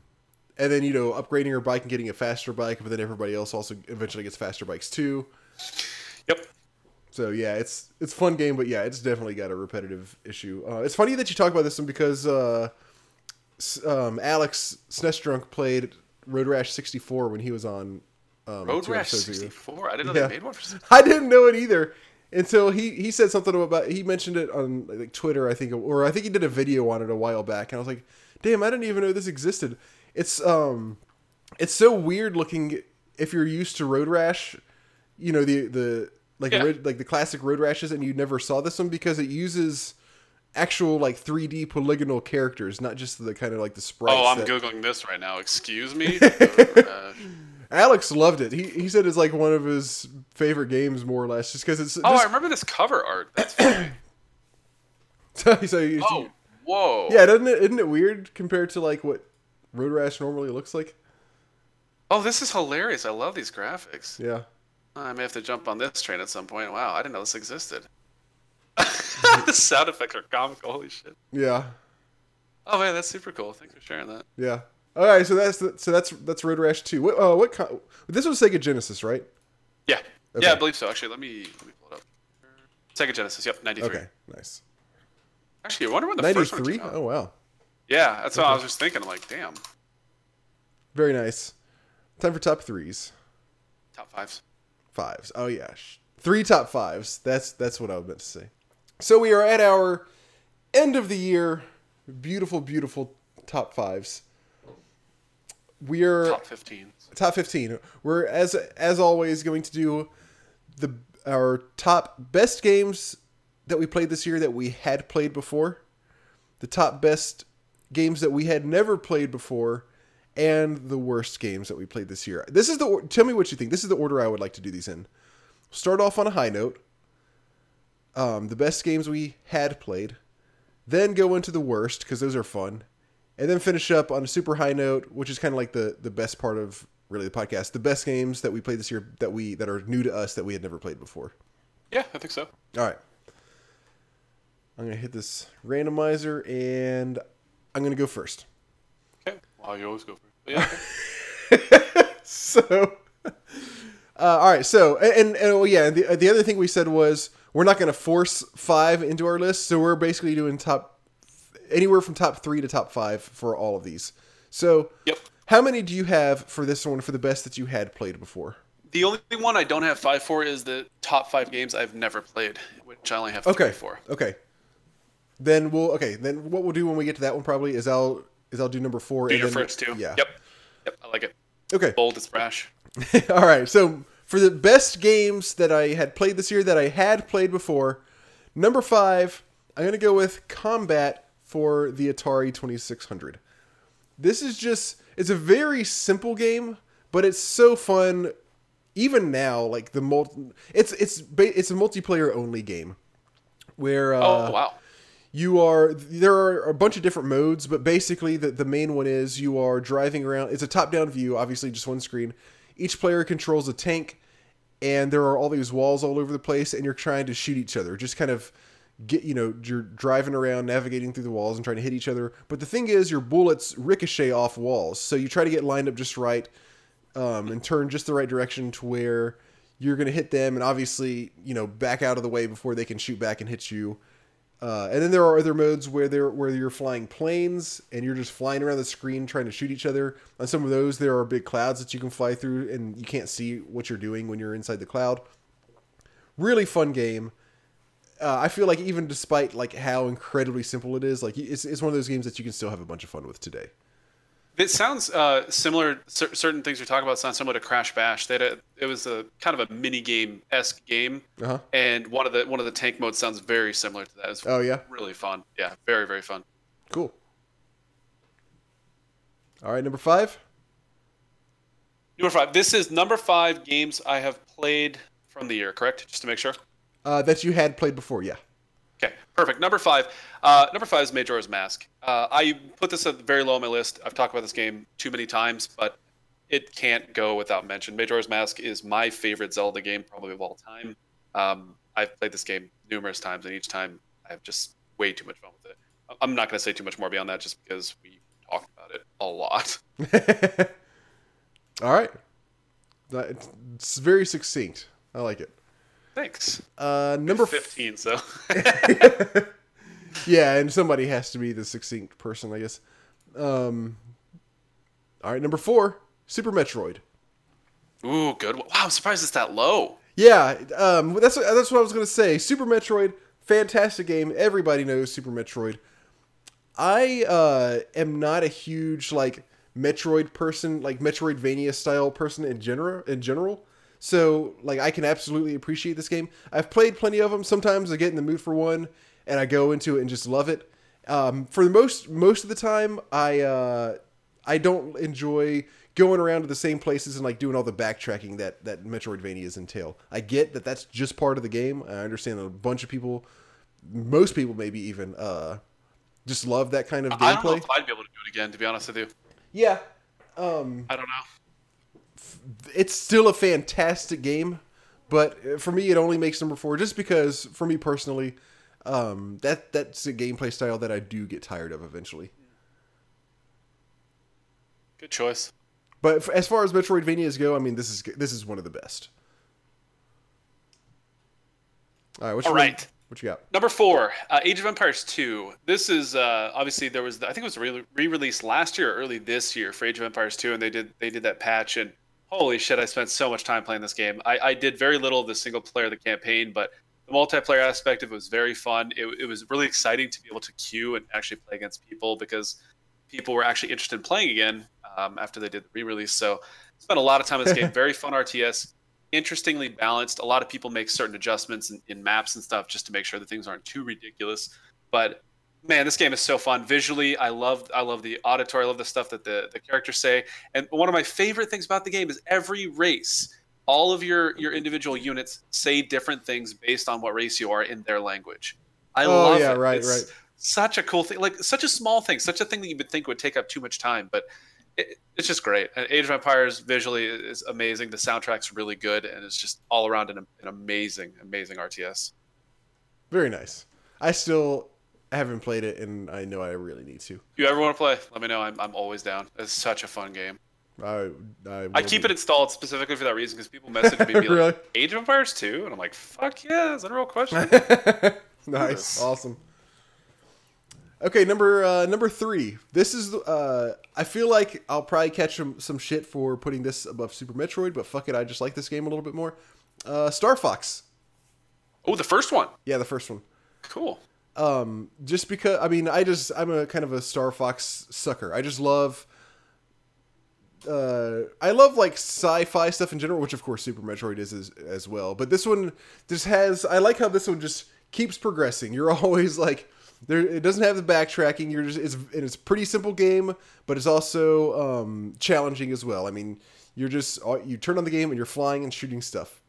and then you know upgrading your bike and getting a faster bike, but then everybody else also eventually gets faster bikes too. Yep. So yeah, it's it's a fun game, but yeah, it's definitely got a repetitive issue. Uh, it's funny that you talk about this one because uh, um, Alex SNES Drunk played Road Rash 64 when he was on um, Road Rash episodes ago. 64. I didn't know Yeah. they made one for. I didn't know it either until he he said something about he mentioned it on like Twitter, I think, or I think he did a video on it a while back, and I was like, damn, I didn't even know this existed. It's um, it's so weird looking if you're used to Road Rash, you know the the like Yeah. like the classic Road Rashes, and you never saw this one because it uses actual like 3D polygonal characters, not just the kind of like the sprites. Oh, I'm that- googling this right now. Excuse me. Uh, Alex loved it. He he said it's like one of his favorite games, more or less, just because it's. oh, I remember this cover art. That's funny. so you- Oh, whoa. yeah, doesn't it? Isn't it weird compared to like what Road Rash normally looks like? Oh, this is hilarious. I love these graphics. Yeah. I may have to jump on this train at some point. Wow, I didn't know this existed. the sound effects are comical. Holy shit. Yeah. Oh man, that's super cool. Thanks for sharing that. Yeah. All right, so that's the, so that's that's Road Rash two. What uh, what con- this was Sega Genesis, right? Yeah. Okay. Yeah, I believe so. Actually, let me let me pull it up. Sega Genesis. Yep, 93. Okay, nice. Actually, I wonder when the first one three. came out. Oh wow, Yeah, that's what I was just thinking. I'm like, damn. very nice. Time for top threes, Top fives. fives. Oh yeah, three top fives. That's that's what I was meant to say. So we are at our end of the year. Beautiful, beautiful top fives. We are Top 15. top 15 we're as as always going to do the our top best games that we played this year that we had played before the top best games that we had never played before and the worst games that we played this year. This is the or- tell me what you think. This is the order i would like to do these in. Start off on a high note. Um, the best games we had played. Then go into the worst because those are fun and then finish up on a super high note, which is kind of like the the best part of really the podcast. The best games that we played this year that we that are new to us that we had never played before. Yeah, I think so. All right, I'm gonna hit this randomizer and I'm gonna go first. Okay. Wow, you always go for it. But yeah. So, uh, all right. So, and, and oh yeah, the the other thing we said was we're not gonna force five into our list. So we're basically doing top anywhere from top three to top five for all of these. So, Yep. how many do you have for this one for the best that you had played before? The only one I don't have five for is the top five games I've never played, which I only have Okay. for. Okay. Then we'll okay. Then what we'll do when we get to that one probably is I'll is I'll do number four. Do and your then, first two. Yeah. Yep. Yep. I like it. Okay. Bold as brash. All right. So for the best games that I had played this year that I had played before, number five, I'm gonna go with Combat for the Atari 2600. This is just it's a very simple game, but it's so fun. Even now, like the multi, it's it's ba- it's a multiplayer only game where uh, Oh wow. you are there are a bunch of different modes but basically the, the main one is you are driving around it's a top down view obviously just one screen each player controls a tank and there are all these walls all over the place and you're trying to shoot each other just kind of get you know you're driving around navigating through the walls and trying to hit each other but the thing is your bullets ricochet off walls so you try to get lined up just right um, and turn just the right direction to where you're going to hit them and obviously you know back out of the way before they can shoot back and hit you uh, and then there are other modes where there where you're flying planes and you're just flying around the screen trying to shoot each other. On some of those, there are big clouds that you can fly through, and you can't see what you're doing when you're inside the cloud. Really fun game. Uh, I feel like even despite like how incredibly simple it is, like it's, it's one of those games that you can still have a bunch of fun with today. It sounds uh, similar. Cer- certain things you're talking about sound similar to Crash Bash. They a, it was a kind of a mini game esque game, Uh huh. and one of the one of the tank modes sounds very similar to that. It's Oh yeah, really fun. Yeah, very very fun. cool. All right, number five. Number five. This is number five games I have played from the year. Correct? Just to make sure. Uh, that you had played before, yeah. Okay, perfect. Number five. Uh, number five is Majora's Mask. Uh, I put this at very low on my list. I've talked about this game too many times, but it can't go without mention. Majora's Mask is my favorite Zelda game, probably of all time. Um, I've played this game numerous times, and each time I have just way too much fun with it. I'm not going to say too much more beyond that, just because we talked about it a lot. All right. It's very succinct. I like it. Thanks. Uh, number f- 15. So yeah, and somebody has to be the succinct person, I guess. Um, all right, number four, Super Metroid. ooh, good. Wow, I'm surprised it's that low. Yeah, um, that's that's what I was gonna say. Super Metroid, fantastic game. Everybody knows Super Metroid. I uh, am not a huge like Metroid person, like Metroidvania style person in general. In general, So like I can absolutely appreciate this game. I've played plenty of them. Sometimes I get in the mood for one and I go into it and just love it. Um, for the most most of the time, I uh, I don't enjoy going around to the same places and like doing all the backtracking that that Metroidvanias entail. I get that that's just part of the game. I understand that a bunch of people, most people maybe even, uh, just love that kind of I don't know gameplay. if I'd be able to do it again. To be honest with you, Yeah, um, I don't know. It's still a fantastic game, but for me, it only makes number four just because, for me personally, um, that that's a gameplay style that I do get tired of eventually. Good choice. But f- as far as Metroidvanias go, I mean, this is this is one of the best. All right, what you All right. What you got? Number four, uh, Age of Empires 2. This is uh, obviously there was I think it was re- re-released last year or early this year for Age of Empires 2, and they did they did that patch and holy shit, I spent so much time playing this game. I, I did very little of the single player of the campaign, but the multiplayer aspect of it was very fun. It, it was really exciting to be able to queue and actually play against people because people were actually interested in playing again um, after they did the re-release. So spent a lot of time in this game. Very fun RTS interestingly balanced. A lot of people make certain adjustments in, in maps and stuff just to make sure that things aren't too ridiculous. But man, this game is so fun visually. I love I love the auditory. I love the stuff that the the characters say. And one of my favorite things about the game is every race. All of your your individual units say different things based on what race you are in their language. I Oh, love yeah, it. right, It's right. Such a cool thing, like such a small thing, such a thing that you would think would take up too much time, but it, it's just great. And Age of Empires visually is amazing. The soundtrack's really good, and it's just all around an, an amazing, amazing RTS. Very nice. I still haven't played it, and I know I really need to. You ever want to play, let me know. I'm, I'm always down. It's such a fun game. I I, I keep it installed specifically for that reason because people message me be Really? like, "Age of Empires 2? and I'm like, "Fuck yeah, is that a real question?" nice, awesome. Okay, number uh, number three. This is uh, I feel like I'll probably catch some, some shit for putting this above Super Metroid, but fuck it, I just like this game a little bit more. Uh, Star Fox. oh, the first one. Yeah, the first one. Cool. Um just because i mean i just i'm a kind of a star fox sucker. I just love uh i love like sci-fi stuff in general which of course super metroid is as, as well. But this one just has i like how this one just keeps progressing. You're always like there it doesn't have the backtracking. You're just it's it's a pretty simple game but it's also um challenging as well. I mean you're just you turn on the game and you're flying and shooting stuff.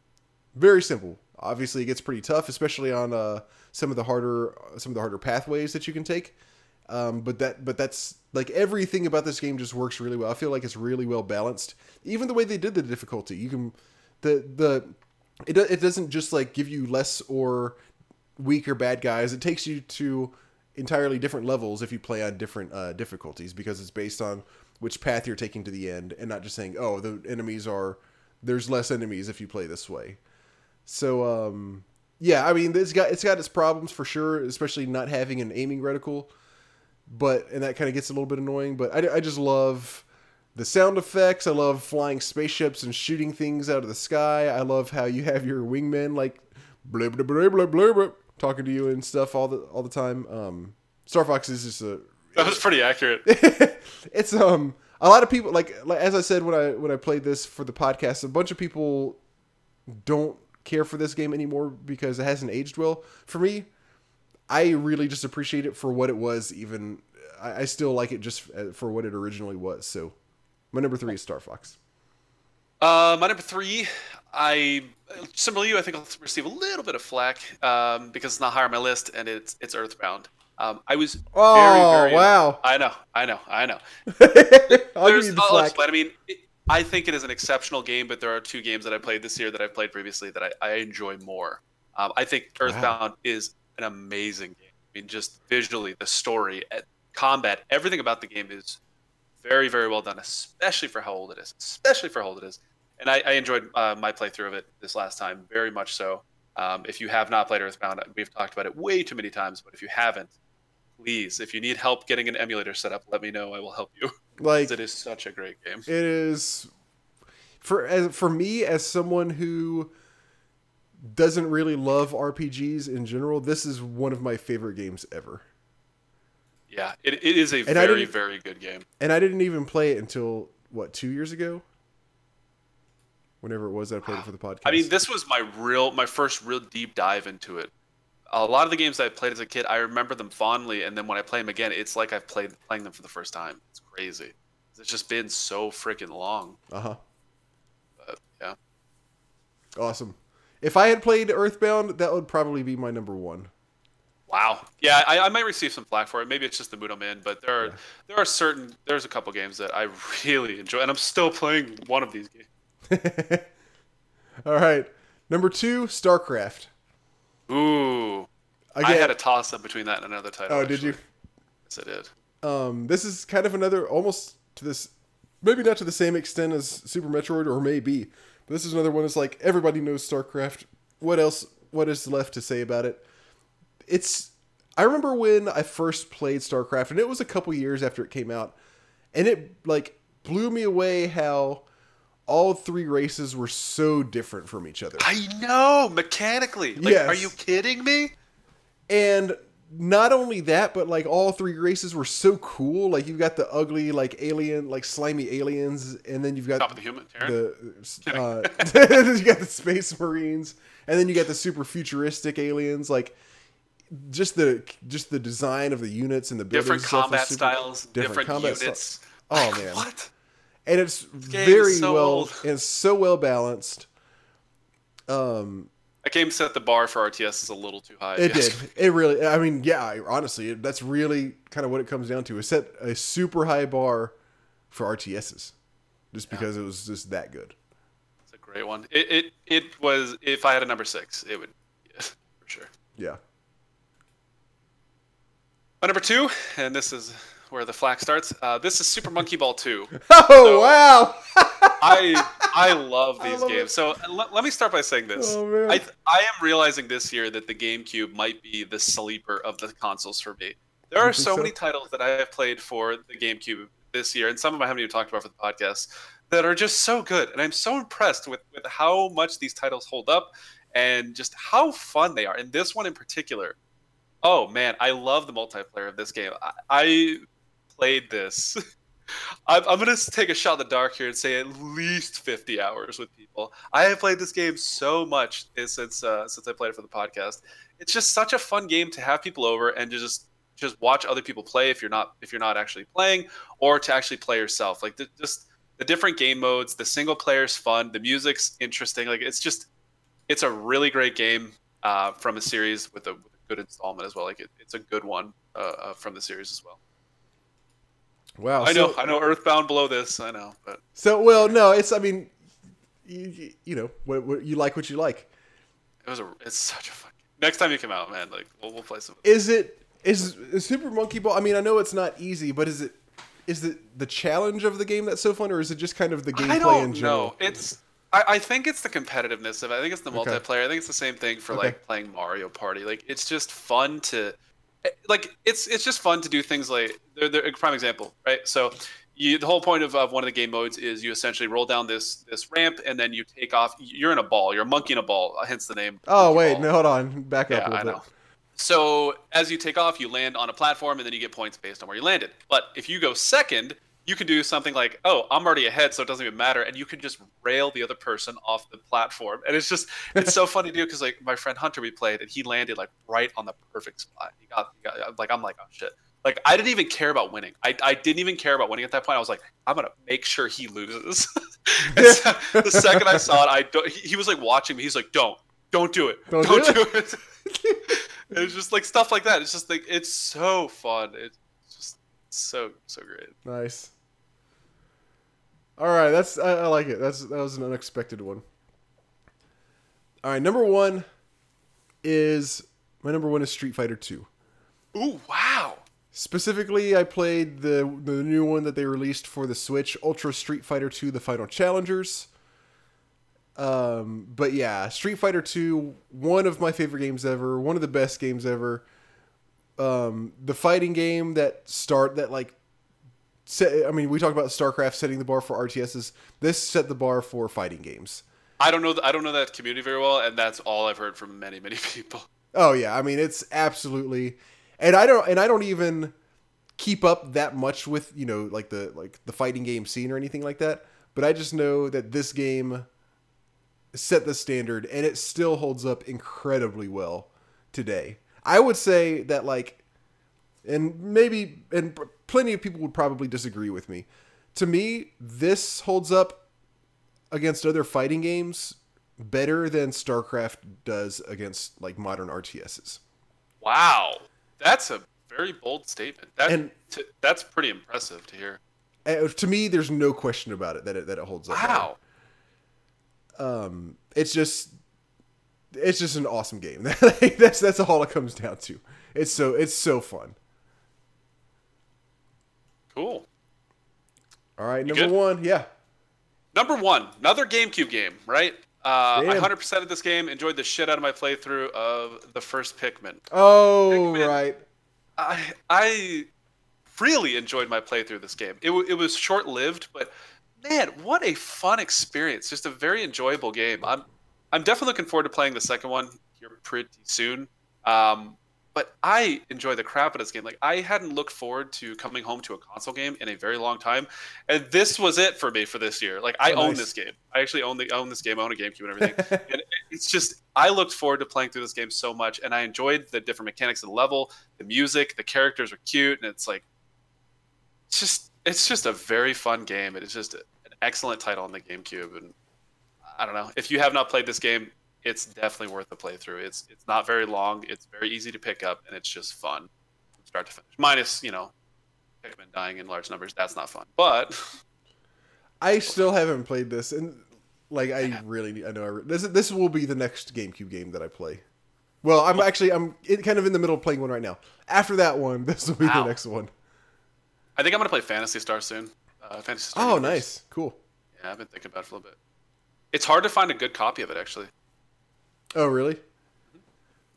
Very simple. Obviously, it gets pretty tough, especially on uh, some of the harder some of the harder pathways that you can take. Um, but that but that's like everything about this game just works really well. I feel like it's really well balanced. Even the way they did the difficulty, you can the the it it doesn't just like give you less or weak or bad guys. It takes you to entirely different levels if you play on different uh, difficulties because it's based on which path you're taking to the end and not just saying oh the enemies are there's less enemies if you play this way. So um yeah, I mean it's got it's got its problems for sure, especially not having an aiming reticle. But and that kind of gets a little bit annoying. But I, I just love the sound effects. I love flying spaceships and shooting things out of the sky. I love how you have your wingmen like blah blah blah blah blah, blah talking to you and stuff all the all the time. Um, Star Fox is just a That was pretty accurate. it's um a lot of people like, like as I said when I when I played this for the podcast, a bunch of people don't care for this game anymore because it hasn't aged well. For me, I really just appreciate it for what it was. Even I, I still like it just uh, for what it originally was. So my number three is Star Fox. Uh, my number three, I similar to you, I think I'll receive a little bit of flack um, because it's not higher on my list, and it's it's Earthbound. Um, I was Oh very, very, wow! I know, I know, I know. I'll give There's, you the I'll flack. explain. I mean, it, I think it is an exceptional game, but there are two games that I played this year that I've played previously that I, I enjoy more. Um, I think Earthbound is an amazing game. I mean, just visually, the story, combat, everything about the game is very, very well done, especially for how old it is. Especially for how old it is. And I, I enjoyed uh, my playthrough of it this last time, very much so. Um, if you have not played Earthbound, we've talked about it way too many times, but if you haven't, please, if you need help getting an emulator set up, let me know. I will help you. Like It is such a great game. it is for as for me as someone who doesn't really love RPGs in general. This is one of my favorite games ever. Yeah, it, it is a And very, very good game. and I didn't even play it until what two years ago. whenever it was that I played it for the podcast. I mean, this was my real, my first real deep dive into it. A lot of the games I played as a kid, I remember them fondly, and then when I play them again, it's like I've played playing them for the first time. It's crazy. It's just been so freaking long. uh huh. But yeah, Awesome. If I had played Earthbound, that would probably be my number one. wow. Yeah, I, I might receive some flack for it. Maybe it's just the mood I'm in, but there are Yeah. there are certain there's a couple games that I really enjoy, and I'm still playing one of these games. All right. Number two, StarCraft. Ooh, I Again, had a toss up between that and another title. oh, did you? Yes, I did. Um, this is kind of another, almost to this, maybe not to the same extent as Super Metroid, or maybe, but this is another one. It's like everybody knows StarCraft. What else? What is left to say about it? It's. I remember when I first played StarCraft, and it was a couple years after it came out, and it like blew me away how all three races were so different from each other. I know mechanically. Like, Yes. Are you kidding me? And not only that, but like all three races were so cool. Like you've got the ugly, like alien, like slimy aliens, and then you've got Top the human, the uh, you got the space marines, and then you got the super futuristic aliens. Like just the just the design of the units and the different combat super- styles, different, combat styles. units. Oh, man. what? And it's very so well old. and so well balanced. Um, That game set the bar for RTS is a little too high. It yes. did. It really. I mean, yeah. Honestly, it, that's really kind of what it comes down to. It set a super high bar for RTSs, just because it was just that good. It's a great one. It, it it was. If I had a number six, it would. Yeah, for sure. Yeah. My number two, and this is where the flack starts. Uh, this is Super Monkey Ball 2. Oh So- wow! I I love I these love games. it. So let, let me start by saying this. Oh. I I am realizing this year that the GameCube might be the sleeper of the consoles for me. There are so, so? many titles that I have played for the GameCube this year, and some of them I haven't even talked about for the podcast, that are just so good. And I'm so impressed with, with how much these titles hold up and just how fun they are. And this one in particular, oh man, I love the multiplayer of this game. I, I played this. I'm, I'm to take a shot in the dark here and say at least 50 hours with people. I have played this game so much since uh, since I played it for the podcast. It's just such a fun game to have people over and just just watch other people play if you're not if you're not actually playing or to actually play yourself. Like the, just the different game modes, the single player's fun, the music's interesting. Like it's just it's a really great game uh, from a series with a, with a good installment as well. Like it, it's a good one uh, uh, from the series as well. Wow. I know, So, I know, Earthbound below this, I know, but so well, no, it's. I mean, you, you know, what, what you like, what you like. it was a, it's such a fun. Game. Next time you come out, man, like we'll, we'll play some. Is it is, is Super Monkey Ball? I mean, I know it's not easy, but is it is it the challenge of the game that's so fun, or is it just kind of the gameplay I in don't general? know. It's I, I think it's the competitiveness of it. I think it's the Okay. multiplayer. I think it's the same thing for Okay. like playing Mario Party. Like it's just fun to like it's it's just fun to do things like they're, they're a prime example, right? So you, the whole point of, of one of the game modes is you essentially roll down this this ramp and then you take off. You're in a ball. You're a monkey in a ball. Hence the name. Oh wait, Ball. no, hold on, back up Yeah, a I little know. bit. So as you take off, you land on a platform, and then you get points based on where you landed. But if you go second, you can do something like, "Oh, I'm already ahead, so it doesn't even matter," and you can just rail the other person off the platform. And it's just, it's so funny to do because like my friend Hunter, we played, and he landed like right on the perfect spot. He got, he got like I'm like, oh shit. Like I didn't even care about winning. I, I didn't even care about winning at that point. I was like, I'm gonna make sure he loses. So the second I saw it, I don't, he, he was like watching me. He's like, don't, don't do it, Don't don't, do do it. it's just like stuff like that. It's just like it's so fun. So so great. Nice. All right, that's I, I like it. That's that was an unexpected one. All right, number one is my number one is Street Fighter Two. Ooh, wow. Specifically, I played the the new one that they released for the Switch, Ultra Street Fighter Two: The Final Challengers. Um, but yeah, Street Fighter Two, one of my favorite games ever, one of the best games ever. Um, the fighting game that start that like set, I mean, we talk about StarCraft setting the bar for RTSs. This set the bar for fighting games. I don't know. th- I don't know that community very well, and that's all I've heard from many many people. Oh yeah, I mean it's absolutely, and I don't and I don't even keep up that much with you know like the like the fighting game scene or anything like that. But I just know that this game set the standard, and it still holds up incredibly well today. I would say that like, and maybe and plenty of people would probably disagree with me. To me, this holds up against other fighting games better than StarCraft does against like modern RTSs. Wow, that's a very bold statement. That And- t- that's pretty impressive to hear. Uh, to me, there's no question about it that it, that it holds up. better. Wow. um, it's just it's just an awesome game. that's that's all it comes down to. It's so it's so fun. Cool. All right, You number good? one, yeah. Number one, another GameCube game, right? Uh, I 100% of this game. Enjoyed the shit out of my playthrough of the first Pikmin. Oh Pikmin. right, I I really enjoyed my playthrough of this game. It, w- it was short lived, but man, what a fun experience! Just a very enjoyable game. I'm I'm definitely looking forward to playing the second one here pretty soon. Um, but I enjoy the crap out of this game. Like I hadn't looked forward to coming home to a console game in a very long time, and this was it for me for this year. Like I Oh, own nice. this game. I actually own the own this game. I own a GameCube and everything. and it's just I looked forward to playing through this game so much, and I enjoyed the different mechanics of the level, the music, the characters are cute, and it's like it's just it's just a very fun game. It is just an excellent title on the GameCube, and I don't know if you have not played this game, it's definitely worth a playthrough. It's it's not very long, it's very easy to pick up, and it's just fun from start to finish. Minus you know Pikmin dying in large numbers, that's not fun, but I still haven't played this, and like I really need- I know I re- this this will be the next GameCube game that I play. Well, I'm actually I'm in, kind of in the middle of playing one right now. After that one, this will be the next one. I think I'm gonna play Phantasy Star soon. Uh, Phantasy Star. Oh, Universe. nice, cool. Yeah, I've been thinking about it for a little bit. It's hard to find a good copy of it actually, Oh, really?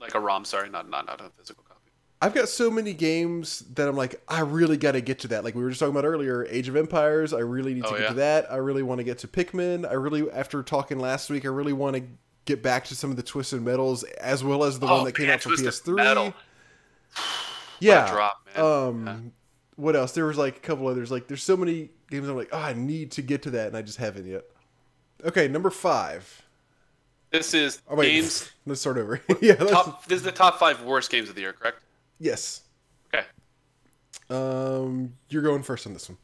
like a ROM. Sorry, not not not a physical copy. I've got so many games that I'm like, I really got to get to that. Like we were just talking about earlier, Age of Empires. I really need to Oh, get yeah. to that. I really want to get to Pikmin. I really, after talking last week, I really want to get back to some of the Twisted Metals as well as the Oh, one that came out for Twisted PS3. Metal. Yeah. drop, man. Um, Yeah. what else? There was like a couple others. Like there's so many games. I'm like, oh, I need to get to that, and I just haven't yet. Okay, number five. This is Oh wait, games let's start over. yeah, let's, top. This is the top five worst games of the year, correct? yes. Okay. Um, you're going first on this one.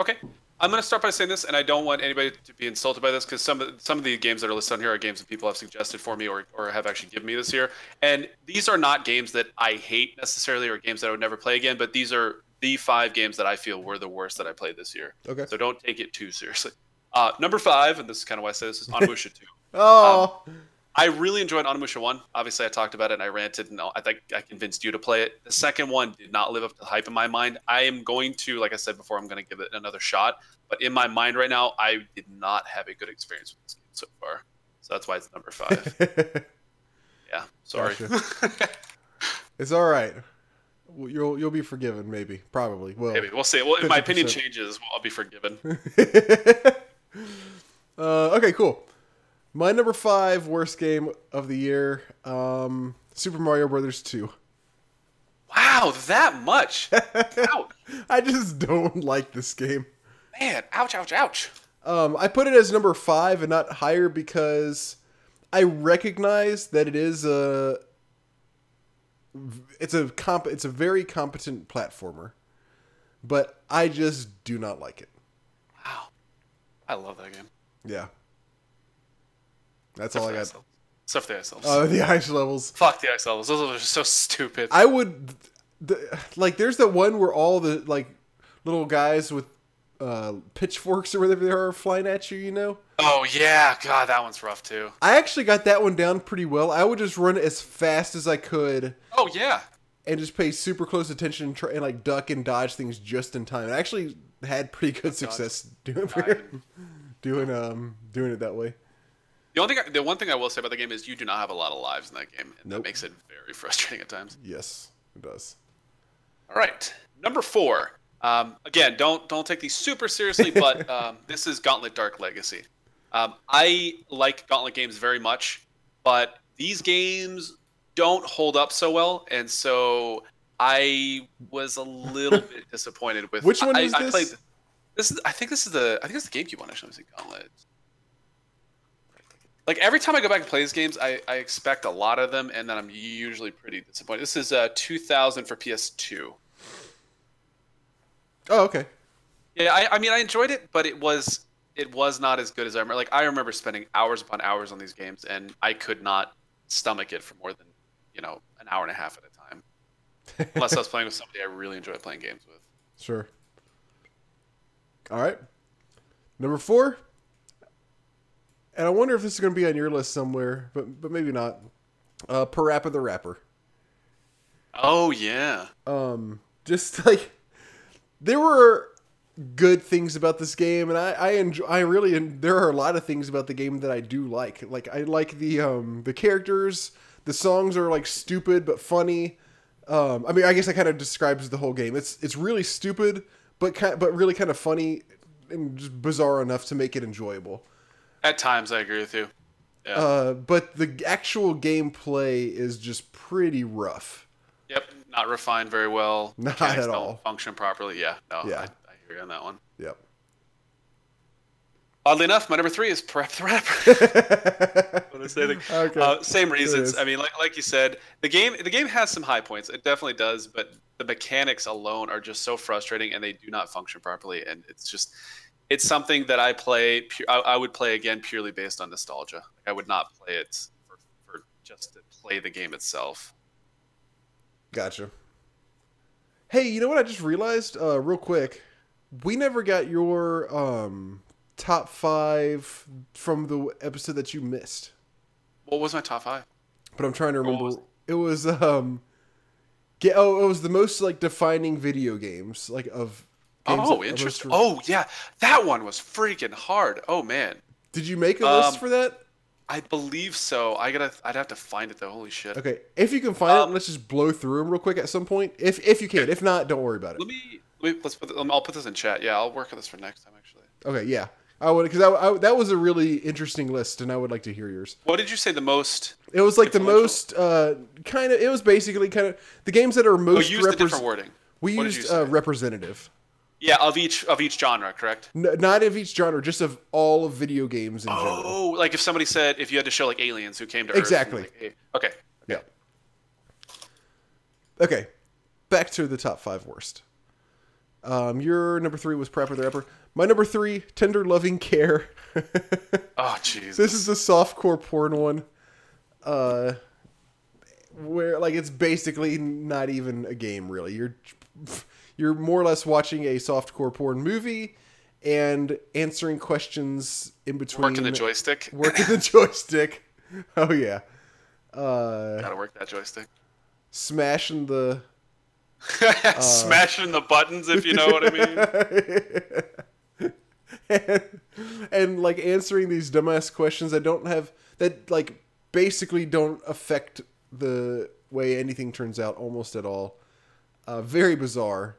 Okay. I'm going to start by saying this, and I don't want anybody to be insulted by this because some of some of the games that are listed on here are games that people have suggested for me or, or have actually given me this year. And these are not games that I hate necessarily or games that I would never play again, but these are the five games that I feel were the worst that I played this year. Okay. So don't take it too seriously. Uh, number five, and this is kind of why I say this, is Onimusha 2. Oh, I really enjoyed Onimusha 1. Obviously, I talked about it and I ranted, and I think I convinced you to play it. The second one did not live up to the hype in my mind. I am going to, like I said before, I'm going to give it another shot. But in my mind right now, I did not have a good experience with this game so far. So that's why it's number five. Yeah, sorry. it's all right. You'll you'll be forgiven, maybe, probably. Well, Maybe we'll see. Well, if my opinion changes, well, I'll be forgiven. Uh, okay, cool. My number five worst game of the year, um, Super Mario Brothers two. Wow, that much? ouch, I just don't like this game. man! Ouch! Ouch! Ouch! Um, I put it as number five and not higher because I recognize that it is a it's a comp it's a very competent platformer, but I just do not like it. I love that game. Yeah, that's all I got. Stuff the ice levels. Oh, the ice levels. Fuck the ice levels. Those are so stupid. I would the, like. There's the one where all the like little guys with uh, pitchforks or whatever they are flying at you. You know. Oh yeah, God, that one's rough too. I actually got that one down pretty well. I would just run as fast as I could Oh yeah, and just pay super close attention and, try, and like duck and dodge things just in time. I actually had pretty good success doing doing um doing it that way. the only thing, the one thing I will say about the game is you do not have a lot of lives in that game, and Nope. that makes it very frustrating at times. Yes, it does. All right, number four. Um, again, don't don't take these super seriously, but um, this is Gauntlet Dark Legacy. Um, I like Gauntlet games very much, but these games don't hold up so well, and so I was a little bit disappointed with. Which one I, is I this? Played, this is. I think this is the. I think it's the GameCube one. Actually, see. Gauntlet. like every time I go back and play these games, I, I expect a lot of them, and then I'm usually pretty disappointed. This is uh, 2000 for PS2. Oh, okay. Yeah, I, I mean I enjoyed it, but it was it was not as good as I remember. Like I remember spending hours upon hours on these games, and I could not stomach it for more than you know an hour and a half at a time, unless I was playing with somebody I really enjoy playing games with. Sure. All right. Number four. And I wonder if this is going to be on your list somewhere, but but maybe not. Uh, Parappa the Rapper. Oh yeah. Um, just like there were good things about this game, and I I enjoy. I really there are a lot of things about the game that I do like. Like I like the um the characters. The songs are like stupid but funny. Um, I mean, I guess that kind of describes the whole game. It's it's really stupid, but kind but really kind of funny and just bizarre enough to make it enjoyable. At times, I agree with you. Yeah. Uh, but the actual gameplay is just pretty rough. Yep, not refined very well. Not Mechanics at all. Function properly. Yeah, no, Yeah. I, I hear you on that one. Yep. Oddly enough, my number three is Parappa the Rapper. What did say? Like, Okay. uh, same reasons. I mean, like like you said, the game the game has some high points. It definitely does, but the mechanics alone are just so frustrating, and they do not function properly. And it's just it's something that I play. I, I would play again purely based on nostalgia. Like, I would not play it for, for just to play the game itself. Gotcha. Hey, you know what I just realized? Uh, real quick, we never got your um top five from the episode that you missed. What was my top five? But I'm trying to remember. was it was um, get oh, it was the most like defining video games like of. Games Oh, interesting. Oh, yeah, that one was freaking hard. Oh man, Did you make a list Um, for that? I believe so. I gotta. I'd have to find it though. Holy shit. Okay, if you can find um, it, let's just blow through them real quick at some point. If if you can, if not, don't worry about it. Let me. Let me let's put. um, I'll put this in chat. Yeah, I'll work on this for next time. Actually. Okay, yeah, I would because I, I, that was a really interesting list, and I would like to hear yours. What did you say the most? It was like the most uh, kind of. It was basically kind of the games that are Oh, most. use the repres- different wording. we What used uh, representative, Yeah, of each of each genre, correct? Not of each genre, just of all of video games in general. Oh, like if somebody said if you had to show like aliens who came to Earth. Exactly. like, okay. Yeah. Okay, back to the top five worst. Um, your number three was Parappa the Rapper. My number three, Tender Loving Care. Oh, jeez. this is the softcore porn one. Uh, where like it's basically not even a game really. You're you're more or less watching a softcore porn movie and answering questions in between. working the joystick. Working the joystick. Oh yeah. Uh, Gotta work that joystick. smashing the Smashing the buttons, if you know what I mean. And, and like answering these dumbass questions that don't have that like basically don't affect the way anything turns out almost at all. Uh, very bizarre.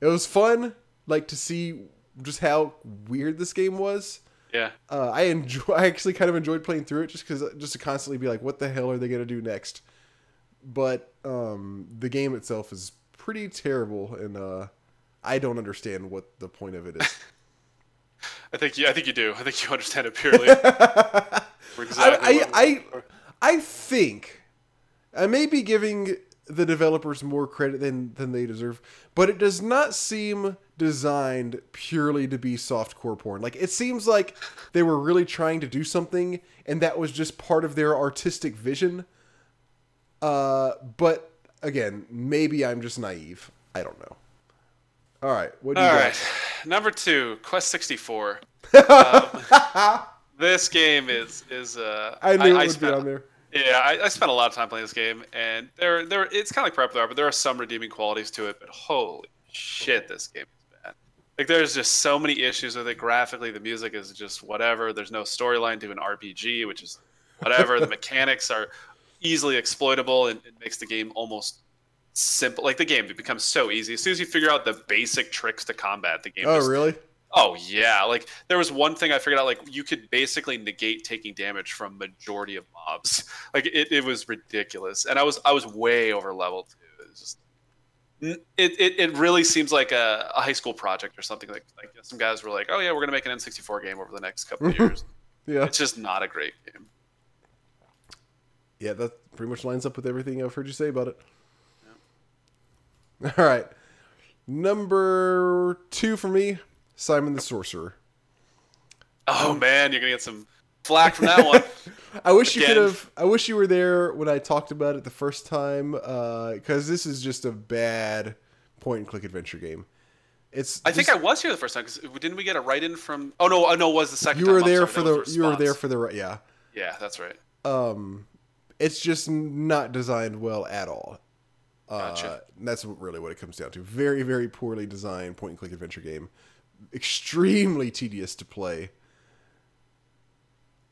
It was fun, like to see just how weird this game was. Yeah. Uh, I enjoy. I actually kind of enjoyed playing through it just because just to constantly be like, what the hell are they gonna do next? But um, the game itself is pretty terrible, and uh, I don't understand what the point of it is. I think you. I think you do. I think you understand it purely. Exactly I, I, I, I think I may be giving the developers more credit than than they deserve, but it does not seem designed purely to be soft core porn. Like it seems like they were really trying to do something, and that was just part of their artistic vision. Uh, but again, maybe I'm just naive. I don't know. All right, what do you All got? right, number two, Quest sixty four. um, this game is is. Uh, I knew it would spent- be on there. Yeah, I, I spent a lot of time playing this game, and there, there, it's kind of like Prep There, but there are some redeeming qualities to it. But holy shit, this game is bad. Like, there's just so many issues with it. Graphically, the music is just whatever. There's no storyline to an RPG, which is whatever. the mechanics are easily exploitable, and it makes the game almost simple. Like the game, it becomes so easy as soon as you figure out the basic tricks to combat. The game. Oh, just- really? Oh yeah, like there was one thing I figured out. Like you could basically negate taking damage from majority of mobs. Like it, it was ridiculous, and I was I was way over leveled too. It was just it, it, it really seems like a, a high school project or something. Like like some guys were like, oh yeah, we're gonna make an N64 game over the next couple of years. Yeah. It's just not a great game. Yeah, that pretty much lines up with everything I've heard you say about it. All right. Number two for me, Simon the Sorcerer. Oh man, you're gonna get some flack from that one. I wish you could have. I wish you were there when I talked about it the first time, because this is just a bad point and click adventure game. It's. I think I was here the first time because didn't we get a write in from? Oh no, oh, no, it was the second. you were I'm there sorry, for the. You were there for the. Yeah. Yeah, that's right. Um, it's just not designed well at all. Uh, Gotcha. and that's really what it comes down to. Very, very poorly designed point and click adventure game. Extremely tedious to play.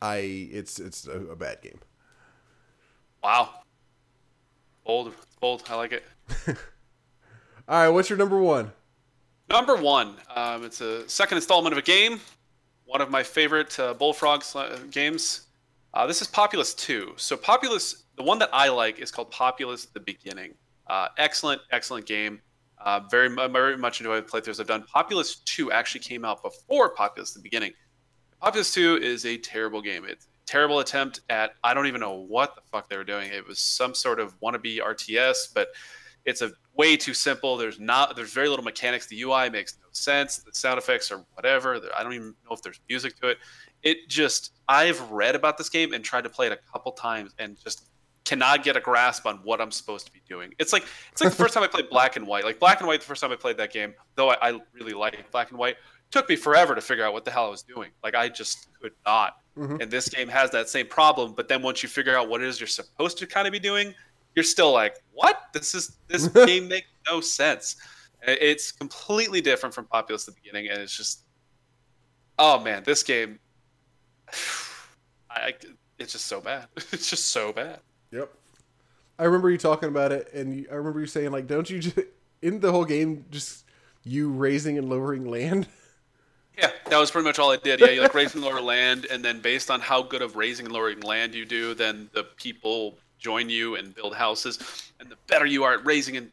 I it's it's a, a bad game. Wow. Bold, bold. I like it. All right, what's your number one? Number one. Um, it's a second installment of a game. One of my favorite uh, Bullfrog sl- games. Uh, this is Populous 2. So Populous, the one that I like is called Populous: The Beginning. Uh, excellent, excellent game. Uh, very, very much enjoy the playthroughs I've done. Populous 2 actually came out before Populous: The Beginning. Populous 2 is a terrible game. It's a terrible attempt at I don't even know what the fuck they were doing. It was some sort of wannabe RTS, but it's a way too simple. There's not there's very little mechanics. The UI makes no sense. The sound effects are whatever. I don't even know if there's music to it. It just I've read about this game and tried to play it a couple times and just cannot get a grasp on what I'm supposed to be doing. It's like it's like the first time I played Black and White. Like Black and White, the first time I played that game, though I, I really liked Black and White, took me forever to figure out what the hell I was doing. Like I just could not. Mhm. And this game has that same problem. But then once you figure out what it is you're supposed to kind of be doing, you're still like, what? This is this game makes no sense. It's completely different from Populous at the beginning, and it's just, oh man, this game, I it's just so bad. It's just so bad. Yep. I remember you talking about it, and you, I remember you saying like, "Don't you just in the whole game just you raising and lowering land?" Yeah, that was pretty much all I did. Yeah, you like raise and lower land, and then based on how good of raising and lowering land you do, then the people join you and build houses, and the better you are at raising and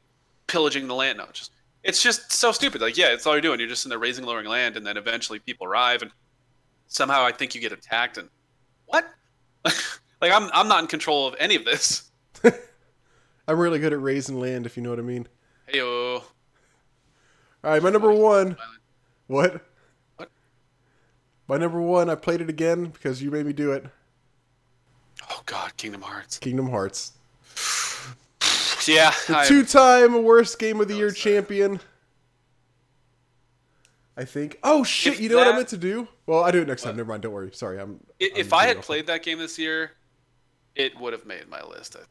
pillaging the land. No, it's just it's just so stupid. Like, yeah, it's all you're doing. You're just in there raising, and lowering land, and then eventually people arrive, and somehow I think you get attacked, and what? like, I'm I'm not in control of any of this. I'm really good at raising land, if you know what I mean. Hey, All right, my number one. What? What? My number one. I played it again because you made me do it. oh God, Kingdom Hearts. Kingdom Hearts, Yeah, the I- two-time worst game of the year That uh, champion. I think. Oh shit! If You know what I meant to do? Well, I do it next time. Never mind. Don't worry. Sorry. I'm. I- I'm if I had off- played that game this year, it would have made my list. I think.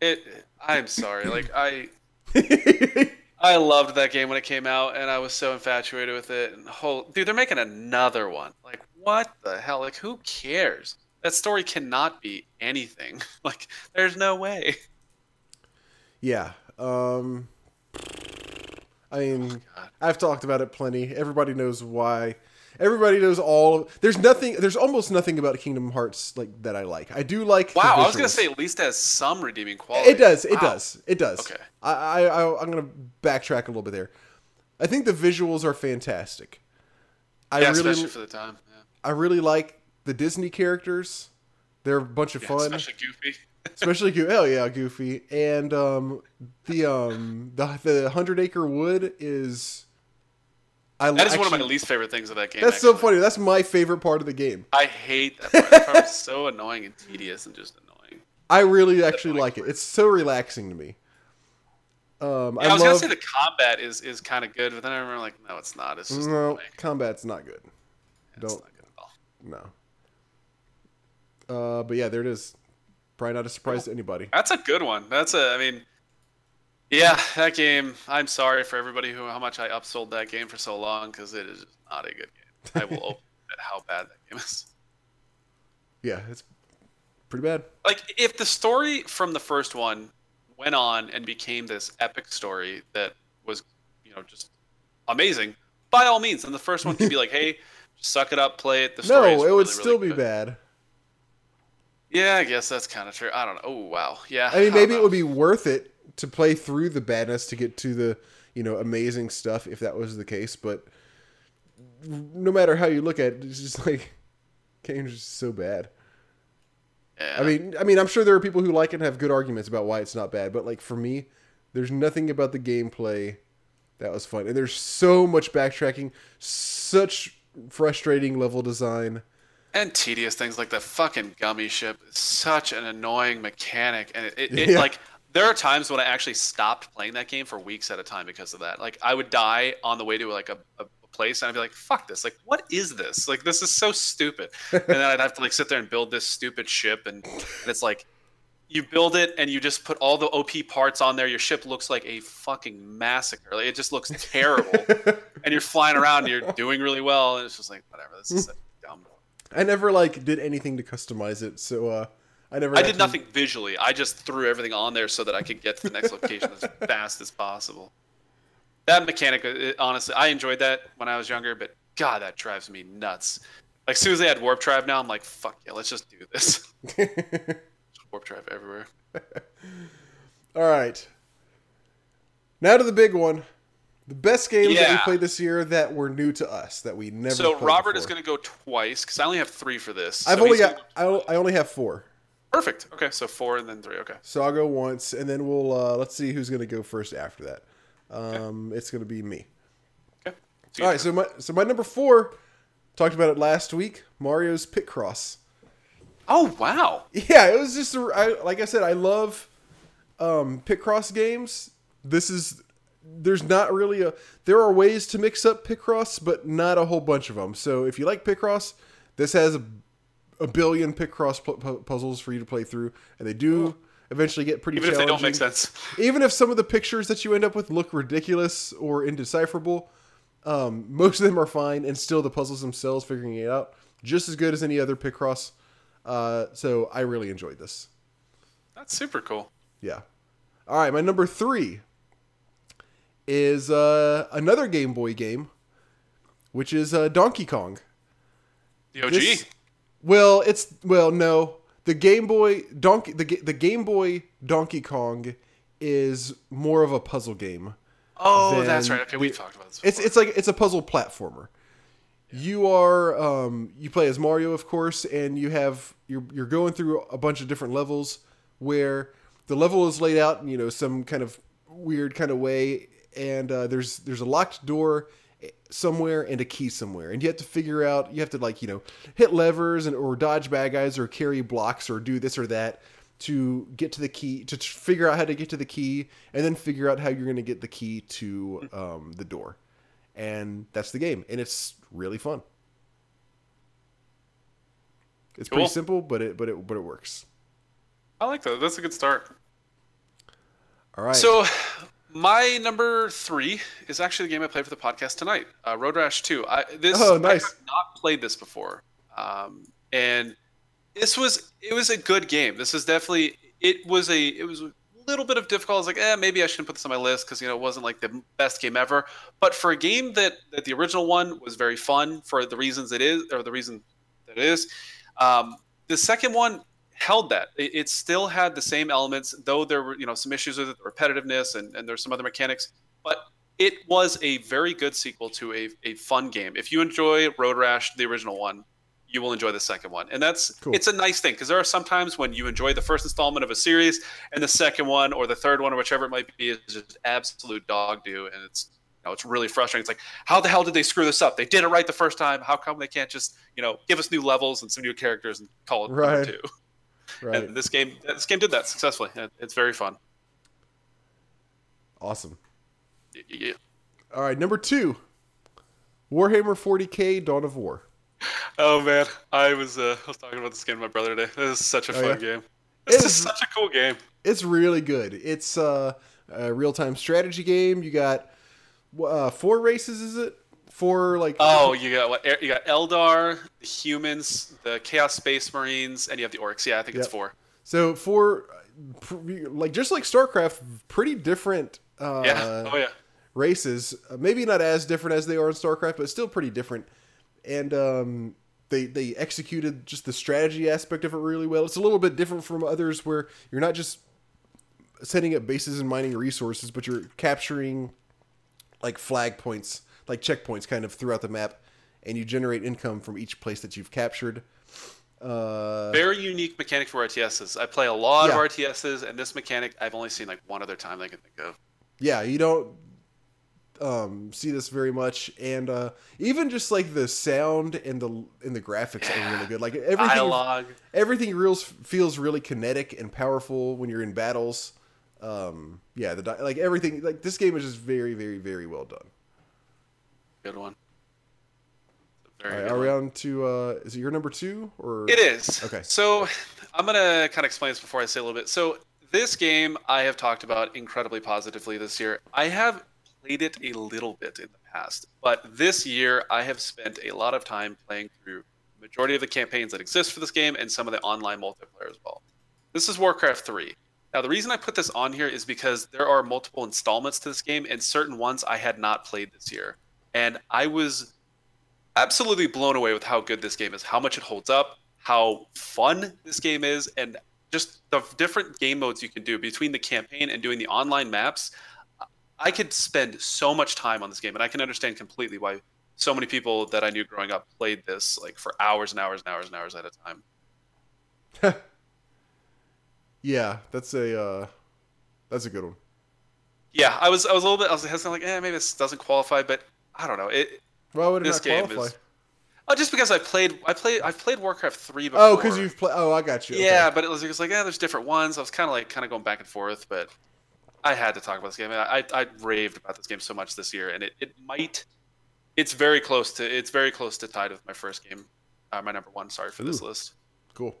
It. I'm sorry. Like I, I loved that game when it came out, and I was so infatuated with it. And whole dude, they're making another one. Like what the hell? Like who cares? That story cannot be anything. Like there's no way. Yeah. Um I mean, God. I've talked about it plenty. Everybody knows why. Everybody knows all. There's nothing. There's almost nothing about Kingdom Hearts like that I like. I do like. Wow, I was gonna say at least has some redeeming quality. it does. It Wow. does. It does. Okay. I, I, I I'm gonna backtrack a little bit there. I think the visuals are fantastic. I Yeah, really, especially for the time. Yeah. I really like the Disney characters. They're a bunch of Yeah, fun. especially Goofy. especially Goofy. Hell yeah, Goofy. And um, the um, the the Hundred Acre Wood is. I That is one of my least favorite things of that game. That's so funny. That's my favorite part of the game. I hate that part. That part is so annoying and tedious and just annoying. I really actually funny like it. It's so relaxing to me. Um, Yeah, I, I, was gonna say the combat is is kind of good, but then I remember like, no, it's not. It's just no, annoying. combat's not good. It's don't- not good at all. No. Uh, but yeah, there it is. Probably not a surprise to anybody. That's a good one. That's a. I mean, yeah, that game. I'm sorry for everybody who how much I upsold that game for so long because it is not a good game. I will open at how bad that game is. Yeah, it's pretty bad. Like if the story from the first one went on and became this epic story that was, you know, just amazing. By all means, and the first one could be like, hey, just suck it up, play it. The No, story it is would still really be good. bad. Yeah, I guess that's kind of true. I don't know. Oh wow, yeah. I mean, maybe it would be worth it to play through the badness to get to the, you know, amazing stuff if that was the case. But no matter how you look at it, it's just like game's just so bad. Yeah. I mean, I mean, I'm sure there are people who like it and have good arguments about why it's not bad, but like for me, there's nothing about the gameplay that was fun, and there's so much backtracking, such frustrating level design. and tedious things like the fucking gummy ship such an annoying mechanic and it, it, it Yeah. like there are times when i actually stopped playing that game for weeks at a time because of that. Like i would die on the way to like a, a place and i'd be like fuck this. Like what is this? Like this is so stupid. And then i'd have to like sit there and build this stupid ship and, and it's like you build it and you just put all the op parts on there. Your ship looks like a fucking massacre. Like it just looks terrible. And you're flying around and you're doing really well and it's just like whatever. This is dumb I never like did anything to customize it, so uh, I never. I did actually- nothing visually. I just threw everything on there so that I could get to the next location as fast as possible. That mechanic, uh, it, honestly, I enjoyed that when I was younger, but God, that drives me nuts. Like, as soon as they had warp drive now, I'm like, fuck yeah, let's just do this. warp drive everywhere. All right. Now to the big one. The best games that we played this year that were new to us that we never. So Robert is going to go twice because I only have three for this. I've So only got. I only have four, perfect. Okay, so four and then three. Okay. so I'll go once, and then we'll uh, let's see who's going to go first after that. Um, It's going to be me. Okay. All right. So my so my number four. Talked about it last week. Mario's Picross. Oh wow. Yeah, it was just a, I, like I said. I love um, Picross games. This is there's not really a there are ways to mix up Picross, but not a whole bunch of them. So if you like Picross, this has a, a billion Picross pu- pu- puzzles for you to play through, and they do eventually get pretty Even if they don't make sense. Even if some of the pictures that you end up with look ridiculous or indecipherable, um, most of them are fine, and still the puzzles themselves, figuring it out, just as good as any other Picross. Uh, so I really enjoyed this. That's super cool. Yeah. All right, my number three is uh, another Game Boy game, which is uh, Donkey Kong. The OG. This- well, it's well, no, the Game Boy Donkey the the Game Boy Donkey Kong is more of a puzzle game. oh, that's right. Okay, we talked about this. It's before. it's like it's a puzzle platformer. You are um, you play as Mario, of course, and you have you're you're going through a bunch of different levels where the level is laid out in you know some kind of weird kind of way, and uh, there's there's a locked door somewhere and a key somewhere, and you have to figure out you have to like you know hit levers and or dodge bad guys or carry blocks or do this or that to get to the key to figure out how to get to the key and then figure out how you're going to get the key to um, the door. And that's the game and it's really fun. It's pretty simple but it but it but it works. I like that. That's a good start. all right. So, my number three is actually the game I played for the podcast tonight, uh, Road Rash Two. I, this Oh, nice. I have not played this before, um, and this was it was a good game. This is definitely it was a it was a little bit of difficult. I was like, eh, maybe I shouldn't put this on my list because you know it wasn't like the best game ever. But for a game that that the original one was very fun for the reasons it is or the reason that it is, um, the second one held that. It, it still had the same elements, though there were you know some issues with it, repetitiveness, and, and there's some other mechanics. But it was a very good sequel to a, a fun game. If you enjoy Road Rash, the original one, you will enjoy the second one, and that's Cool. it's a nice thing because there are some times when you enjoy the first installment of a series, and the second one or the third one or whichever it might be is just absolute dog do, and it's you know it's really frustrating. It's like how the hell did they screw this up? They did it right the first time. How come they can't just you know give us new levels and some new characters and call it Right. two? right And this game, this game did that successfully. It's very fun. awesome Y- y- all right number two warhammer 40k dawn of war Oh man, I was uh, I was talking about this game with my brother today. This is such a Oh, fun yeah? game. This is is- such a cool game. it's really good it's uh, a real-time strategy game you got uh, four races is it four like Oh, you got what? You got Eldar, the humans, the Chaos Space Marines, and you have the Orcs. Yeah, I think it's four. So for pr- like just like StarCraft, pretty different uh, Yeah. oh yeah. races. Uh, maybe not as different as they are in StarCraft, but still pretty different. And um, they they executed just the strategy aspect of it really well. It's a little bit different from others where you're not just setting up bases and mining resources, but you're capturing like flag points, like checkpoints, kind of throughout the map, and you generate income from each place that you've captured. Uh, Very unique mechanic for RTSs. I play a lot Yeah. of RTSs, and this mechanic I've only seen like one other time that I can think of. yeah, you don't um, see this very much, and uh, even just like the sound and the and the graphics are really good. Like everything, Dialogue. everything reals feels really kinetic and powerful when you're in battles. Um, yeah, the like everything like this game is just very, very, very well done. Good one. All Very right, good are we on to uh, is it your number two or It is. Okay. So I'm gonna kind of explain this before I say a little bit. So this game I have talked about incredibly positively this year. I have played it a little bit in the past, but this year I have spent a lot of time playing through the majority of the campaigns that exist for this game and some of the online multiplayer as well. This is Warcraft 3. Now the reason I put this on here is because there are multiple installments to this game and certain ones I had not played this year. And I was absolutely blown away with how good this game is, how much it holds up, how fun this game is, and just the different game modes you can do between the campaign and doing the online maps. I could spend so much time on this game, and I can understand completely why so many people that I knew growing up played this like for hours and hours and hours and hours at a time. yeah, that's a uh, that's a good one. Yeah, I was I was a little bit I was hesitant, like, eh, maybe this doesn't qualify, but I don't know. It Why would it this not game qualify? is oh, just because I played I played I've played Warcraft three before. Oh, because you've played. Oh, I got you. Okay. Yeah, but it was, it was like, yeah, there's different ones. I was kind of like, kind of going back and forth, but I had to talk about this game. I, I, I raved about this game so much this year, and it, it might, it's very close to, it's very close to tied with my first game, uh, my number one. Sorry for this list. Cool.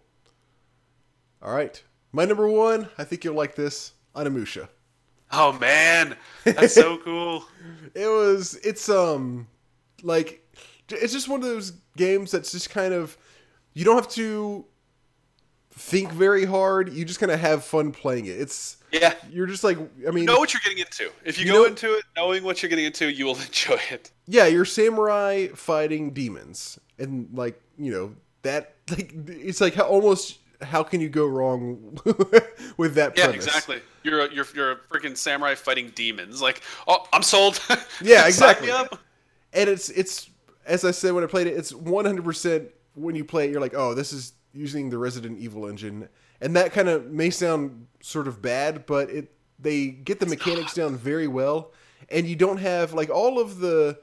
All right, my number one. I think you'll like this. Onimusha. Oh man, that's so cool. It was. It's um, like, it's just one of those games that's just kind of, you don't have to think very hard. You just kind of have fun playing it. It's Yeah, you're just like, I mean, you know what you're getting into. If you, You go know- into it knowing what you're getting into, you will enjoy it. yeah, you're samurai fighting demons, and like you know that like it's like how, almost how can you go wrong with that Yeah, premise? exactly. You're a, you're you're a freaking samurai fighting demons. Like, oh, I'm sold. Yeah, exactly. and it's it's as I said when I played it, it's 100 percent when you play it, you're like, oh, this is using the Resident Evil engine, and that kind of may sound sort of bad, but it they get the mechanics down very well, and you don't have like all of the.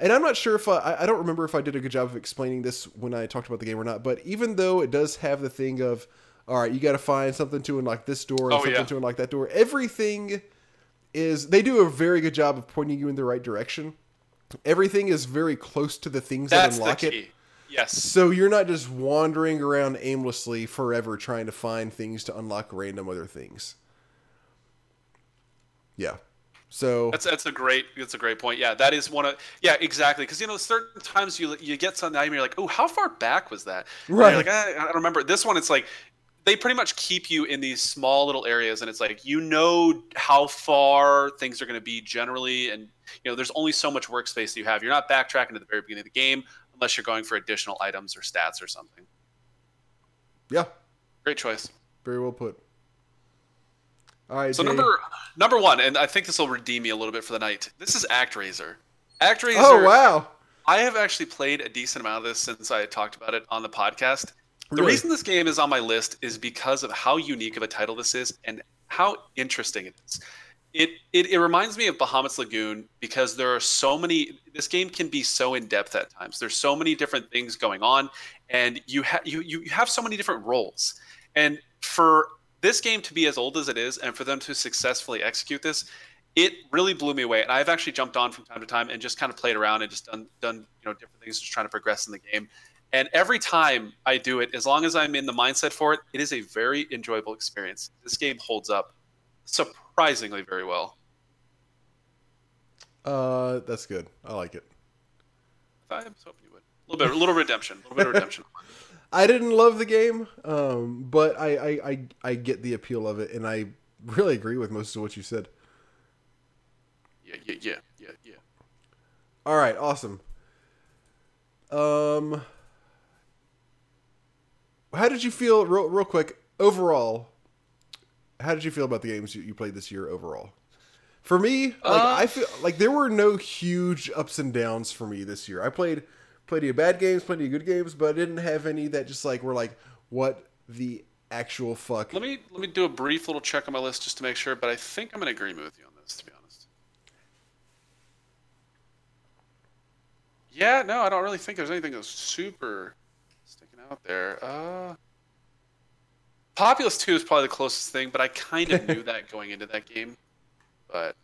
And I'm not sure if I, I- don't remember if I did a good job of explaining this when I talked about the game or not. But even though it does have the thing of, all right, you got to find something to unlock this door and Oh, something yeah. to unlock that door. Everything is they do a very good job of pointing you in the right direction. Everything is very close to the things That's that unlock it. Yes. So you're not just wandering around aimlessly forever trying to find things to unlock random other things. Yeah. So That's that's a great that's a great point. Yeah, that is one of yeah exactly because you know certain times you you get some item you're like oh how far back was that Right. you're like "Ah, I, I don't remember this one it's like they pretty much keep you in these small little areas and it's like you know how far things are going to be generally and you know there's only so much workspace you have you're not backtracking to the very beginning of the game unless you're going for additional items or stats or something. yeah, Great choice. very well put. All right. So Jay. number number one, and I think this will redeem me a little bit for the night. This is ActRaiser. ActRaiser. Oh wow. I have actually played a decent amount of this since I talked about it on the podcast. The Really? reason this game is on my list is because of how unique of a title this is and how interesting it is. It, it, it reminds me of Bahamut's Lagoon because there are so many. This game can be so in depth at times. There's so many different things going on, and you have you you have so many different roles. And for this game to be as old as it is, and for them to successfully execute this, it really blew me away. And I've actually jumped on from time to time and just kind of played around and just done done you know different things, just trying to progress in the game. And every time I do it, as long as I'm in the mindset for it, it is a very enjoyable experience. This game holds up surprisingly very well. Uh, that's good. I like it. I was hoping you would. A little bit, a little redemption, a little bit of redemption. I didn't love the game, um, but I, I, I, I get the appeal of it, and I really agree with most of what you said. Yeah, yeah, yeah, yeah, yeah. All right, awesome. Um, how did you feel, real, real quick, overall? How did you feel about the games you, you played this year overall? For me, like Uh, I feel like there were no huge ups and downs for me this year. I played plenty of bad games, plenty of good games, but I didn't have any that just like were like, what the actual fuck? Let me let me do a brief little check on my list just to make sure, but I think I'm in agreement with you on this, to be honest. Yeah, no, I don't really think there's anything that's super sticking out there. Uh, Populous 2 is probably the closest thing, but I kind of knew that going into that game. But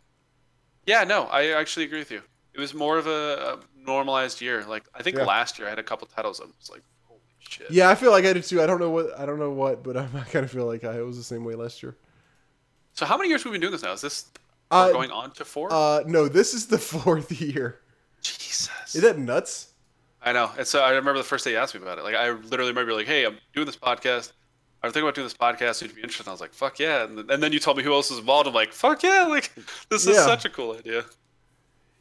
yeah, no, I actually agree with you. It was more of a, a normalized year. Like I think Yeah. last year I had a couple titles. I was like, holy shit. Yeah, I feel like I did too. I don't know what I don't know what, but I'm, I kind of feel like I was the same way last year. So how many years have we been doing this now? Is this Uh, going on to four? Uh, no, this is the fourth year. Jesus. Is that nuts? I know. And so I remember the first day you asked me about it. Like I literally remember like, hey, I'm doing this podcast. I'm thinking about doing this podcast. Would you be interested? And I was like, fuck yeah. And then, and then you told me who else was involved. I'm like, fuck yeah. Like this is Yeah. such a cool idea.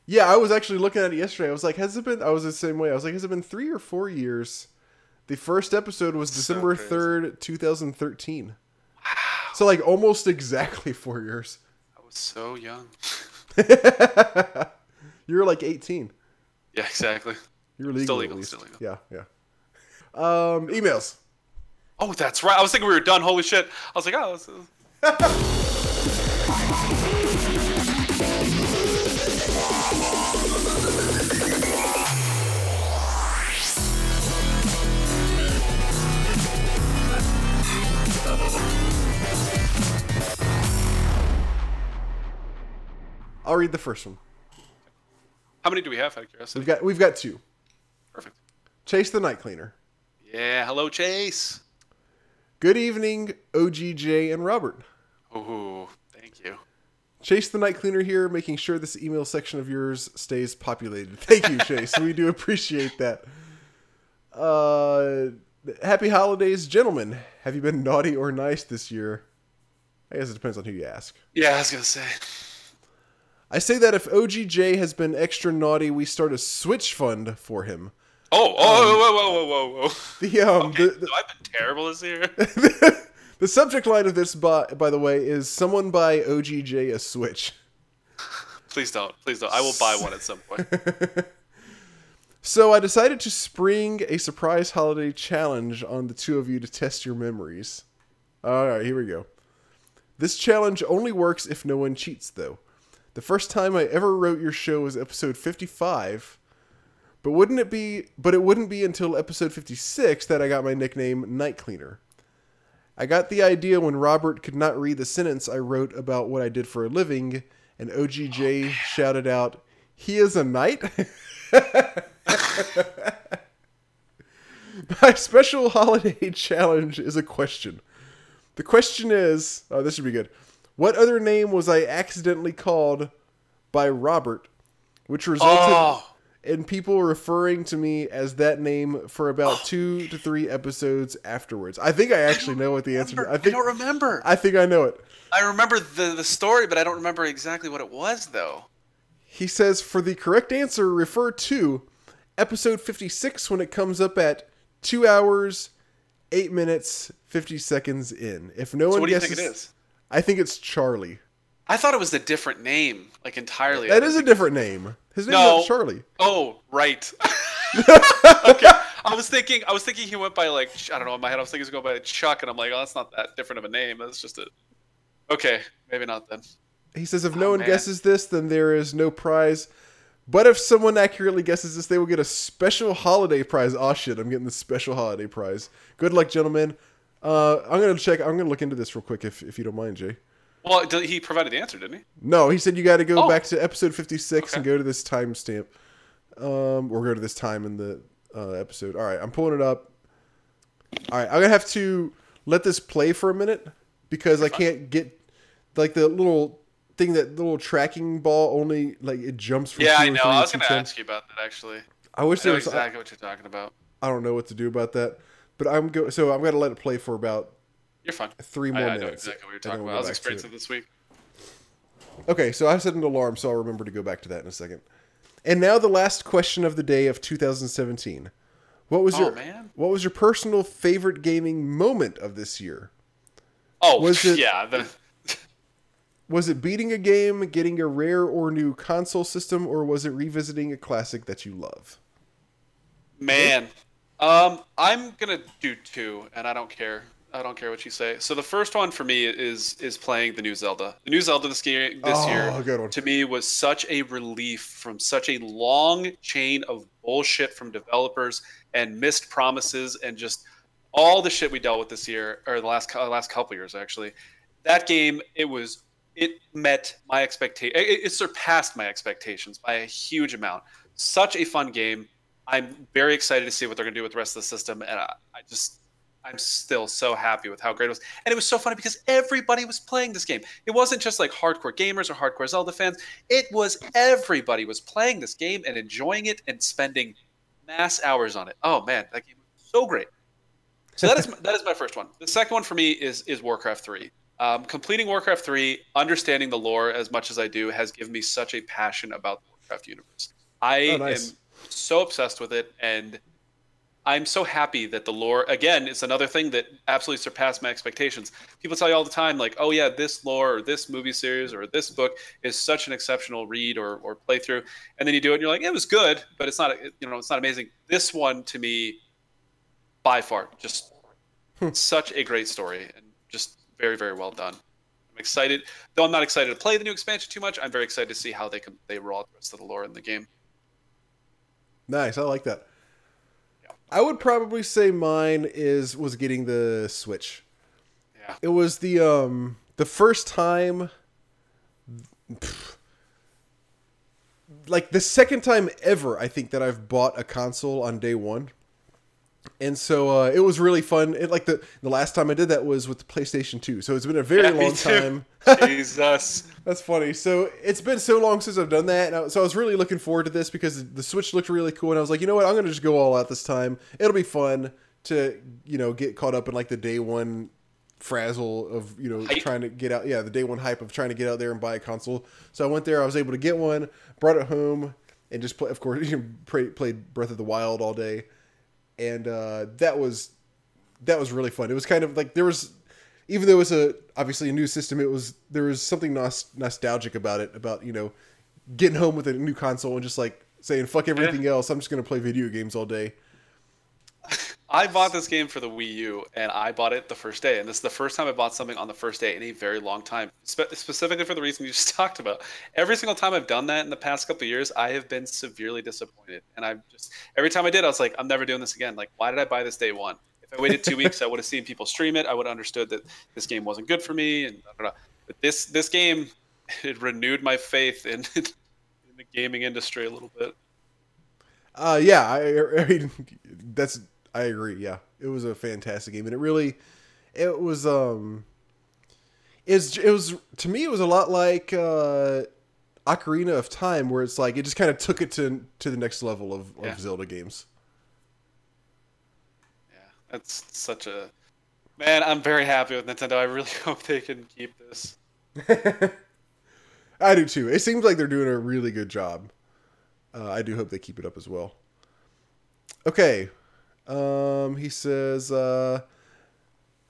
Yeah, I was actually looking at it yesterday. I was like, has it been? I was the same way. I was like, has it been three or four years? The first episode was So December third, two thousand thirteen. Wow. So like almost exactly four years. I was so young. you were like eighteen. Yeah, exactly. You were legal, Still legal, still legal. Yeah, yeah. Um, emails. Oh, that's right. I was thinking we were done. Holy shit. I was like, oh, I'll read the first one. How many do we have out of curiosity? We've got we've got two. Perfect. Chase the Night Cleaner. Yeah. Hello, Chase. Good evening, OGJ and Robert. Oh, thank you. Chase the Night Cleaner here, making sure this email section of yours stays populated. Thank you, Chase. we do appreciate that. Uh, happy holidays, gentlemen. Have you been naughty or nice this year? I guess it depends on who you ask. Yeah, I was gonna say. I say that if OGJ has been extra naughty, we start a switch fund for him. Oh, oh, whoa, whoa, whoa, whoa, whoa. The um Okay, the, so I've been terrible this year. the, the subject line of this by by the way is someone buy OGJ a switch. Please don't. Please don't. I will buy one at some point. So I decided to spring a surprise holiday challenge on the two of you to test your memories. All right, here we go. This challenge only works if no one cheats, though. The first time I ever wrote your show was episode 55, but wouldn't it be? But it wouldn't be until episode 56 that I got my nickname Night Cleaner. I got the idea when Robert could not read the sentence I wrote about what I did for a living, and OGJ oh, shouted out, "He is a knight." My special holiday challenge is a question. The question is, oh, this should be good. What other name was I accidentally called by Robert, which resulted Oh, in people referring to me as that name for about oh, two to three episodes afterwards? I think I actually know what the answer. remember- I think I don't remember. I think I know it. I remember the the story, but I don't remember exactly what it was though. He says for the correct answer, refer to episode 56 when it comes up at two hours, eight minutes, 50 seconds in. If no So one what do you guesses, think it is? I think it's Charlie. I thought it was a different name, like entirely. That is a different name. His name No. not Charlie. Oh, right. okay. I was thinking. I was thinking he went by like I don't know. In my head, I was thinking he was going by Chuck, and I'm like, oh, that's not that different of a name. That's just a. Okay, maybe not then. He says if oh, no one man. guesses this, then there is no prize. But if someone accurately guesses this, they will get a special holiday prize. Oh shit, I'm getting the special holiday prize. Good luck, gentlemen. Uh, I'm gonna check. I'm gonna look into this real quick, if if you don't mind, Jay. Well, he provided the answer, didn't he? No, he said you got to go Oh. back to episode 56 and go to this timestamp, um, or go to this time in the uh, episode. All right, I'm pulling it up. All right, I'm gonna have to let this play for a minute because I can't get like the little thing that little tracking ball only like it jumps from Yeah, two I know. three I was going to 10. ask you about that actually. I wish I there was. exactly what you're talking about. I don't know what to do about that, but I'm go. So I'm gonna let it play for about You're fine. three I, more I know minutes. exactly what you're talking about. I was experiencing this week. Okay, so I set an alarm, so I'll remember to go back to that in a second. And now the last question of the day of 2017. What was Oh, your man. what was your personal favorite gaming moment of this year? Oh, Was it- yeah. The, Was it beating a game, getting a rare or new console system, or was it revisiting a classic that you love? Man, um, I'm gonna do two, and I don't care. I don't care what you say. So the first one for me is is playing the new Zelda. The new Zelda this year, this Oh, year to me was such a relief from such a long chain of bullshit from developers and missed promises and just all the shit we dealt with this year or the last cou- last couple years actually. That game, it was it met my expectation. It, it surpassed my expectations by a huge amount. Such a fun game. I'm very excited to see what they're going to do with the rest of the system, and I, I just I'm still so happy with how great it was. And it was so funny because everybody was playing this game. It wasn't just like hardcore gamers or hardcore Zelda fans. It was everybody was playing this game and enjoying it and spending mass hours on it. Oh man, that game was so great. So that is that is my first one. The second one for me is is Warcraft 3. Um, completing Warcraft 3, understanding the lore as much as I do, has given me such a passion about the Warcraft universe. I Oh, nice. am so obsessed with it, and I'm so happy that the lore again it's another thing that absolutely surpassed my expectations. People tell you all the time, like, oh yeah, this lore or this movie series or this book is such an exceptional read or, or playthrough, and then you do it and you're like, it was good, but it's not you know it's not amazing. This one to me, by far, just hmm. such a great story and just very very well done. I'm excited, though I'm not excited to play the new expansion too much. I'm very excited to see how they can they roll out the rest of the lore in the game. Nice, I like that. Yeah. I would probably say mine is was getting the Switch. Yeah. It was the um the first time pff, like the second time ever I think that I've bought a console on day 1. And so uh, it was really fun. It, like the the last time I did that was with the PlayStation 2. So it's been a very Yeah, long time. Jesus. That's funny. So it's been so long since I've done that. And I, so I was really looking forward to this because the Switch looked really cool, and I was like, you know what, I'm gonna just go all out this time. It'll be fun to you know get caught up in like the day one frazzle of you know Hype. trying to get out. Yeah, the day one hype of trying to get out there and buy a console. So I went there. I was able to get one, brought it home, and just play. Of course, you know, play, played Breath of the Wild all day, and uh, that was that was really fun. It was kind of like there was even though it was a obviously a new system, it was there was something nos- nostalgic about it. About you know getting home with a new console and just like saying fuck everything else. I'm just gonna play video games all day. I bought this game for the Wii U, and I bought it the first day. And this is the first time I bought something on the first day in a very long time. Spe- specifically for the reason you just talked about. Every single time I've done that in the past couple of years, I have been severely disappointed. And I've just every time I did, I was like, I'm never doing this again. Like, why did I buy this day one? I waited two weeks, I would have seen people stream it. I would have understood that this game wasn't good for me. And da, da, da. but this this game, it renewed my faith in in the gaming industry a little bit. Uh, yeah, I, I mean that's I agree. Yeah, it was a fantastic game, and it really it was um is it was to me it was a lot like uh Ocarina of Time, where it's like it just kind of took it to to the next level of, Yeah. of Zelda games. That's such a man. I'm very happy with Nintendo. I really hope they can keep this. I do too. It seems like they're doing a really good job. Uh, I do hope they keep it up as well. Okay. Um, he says, uh,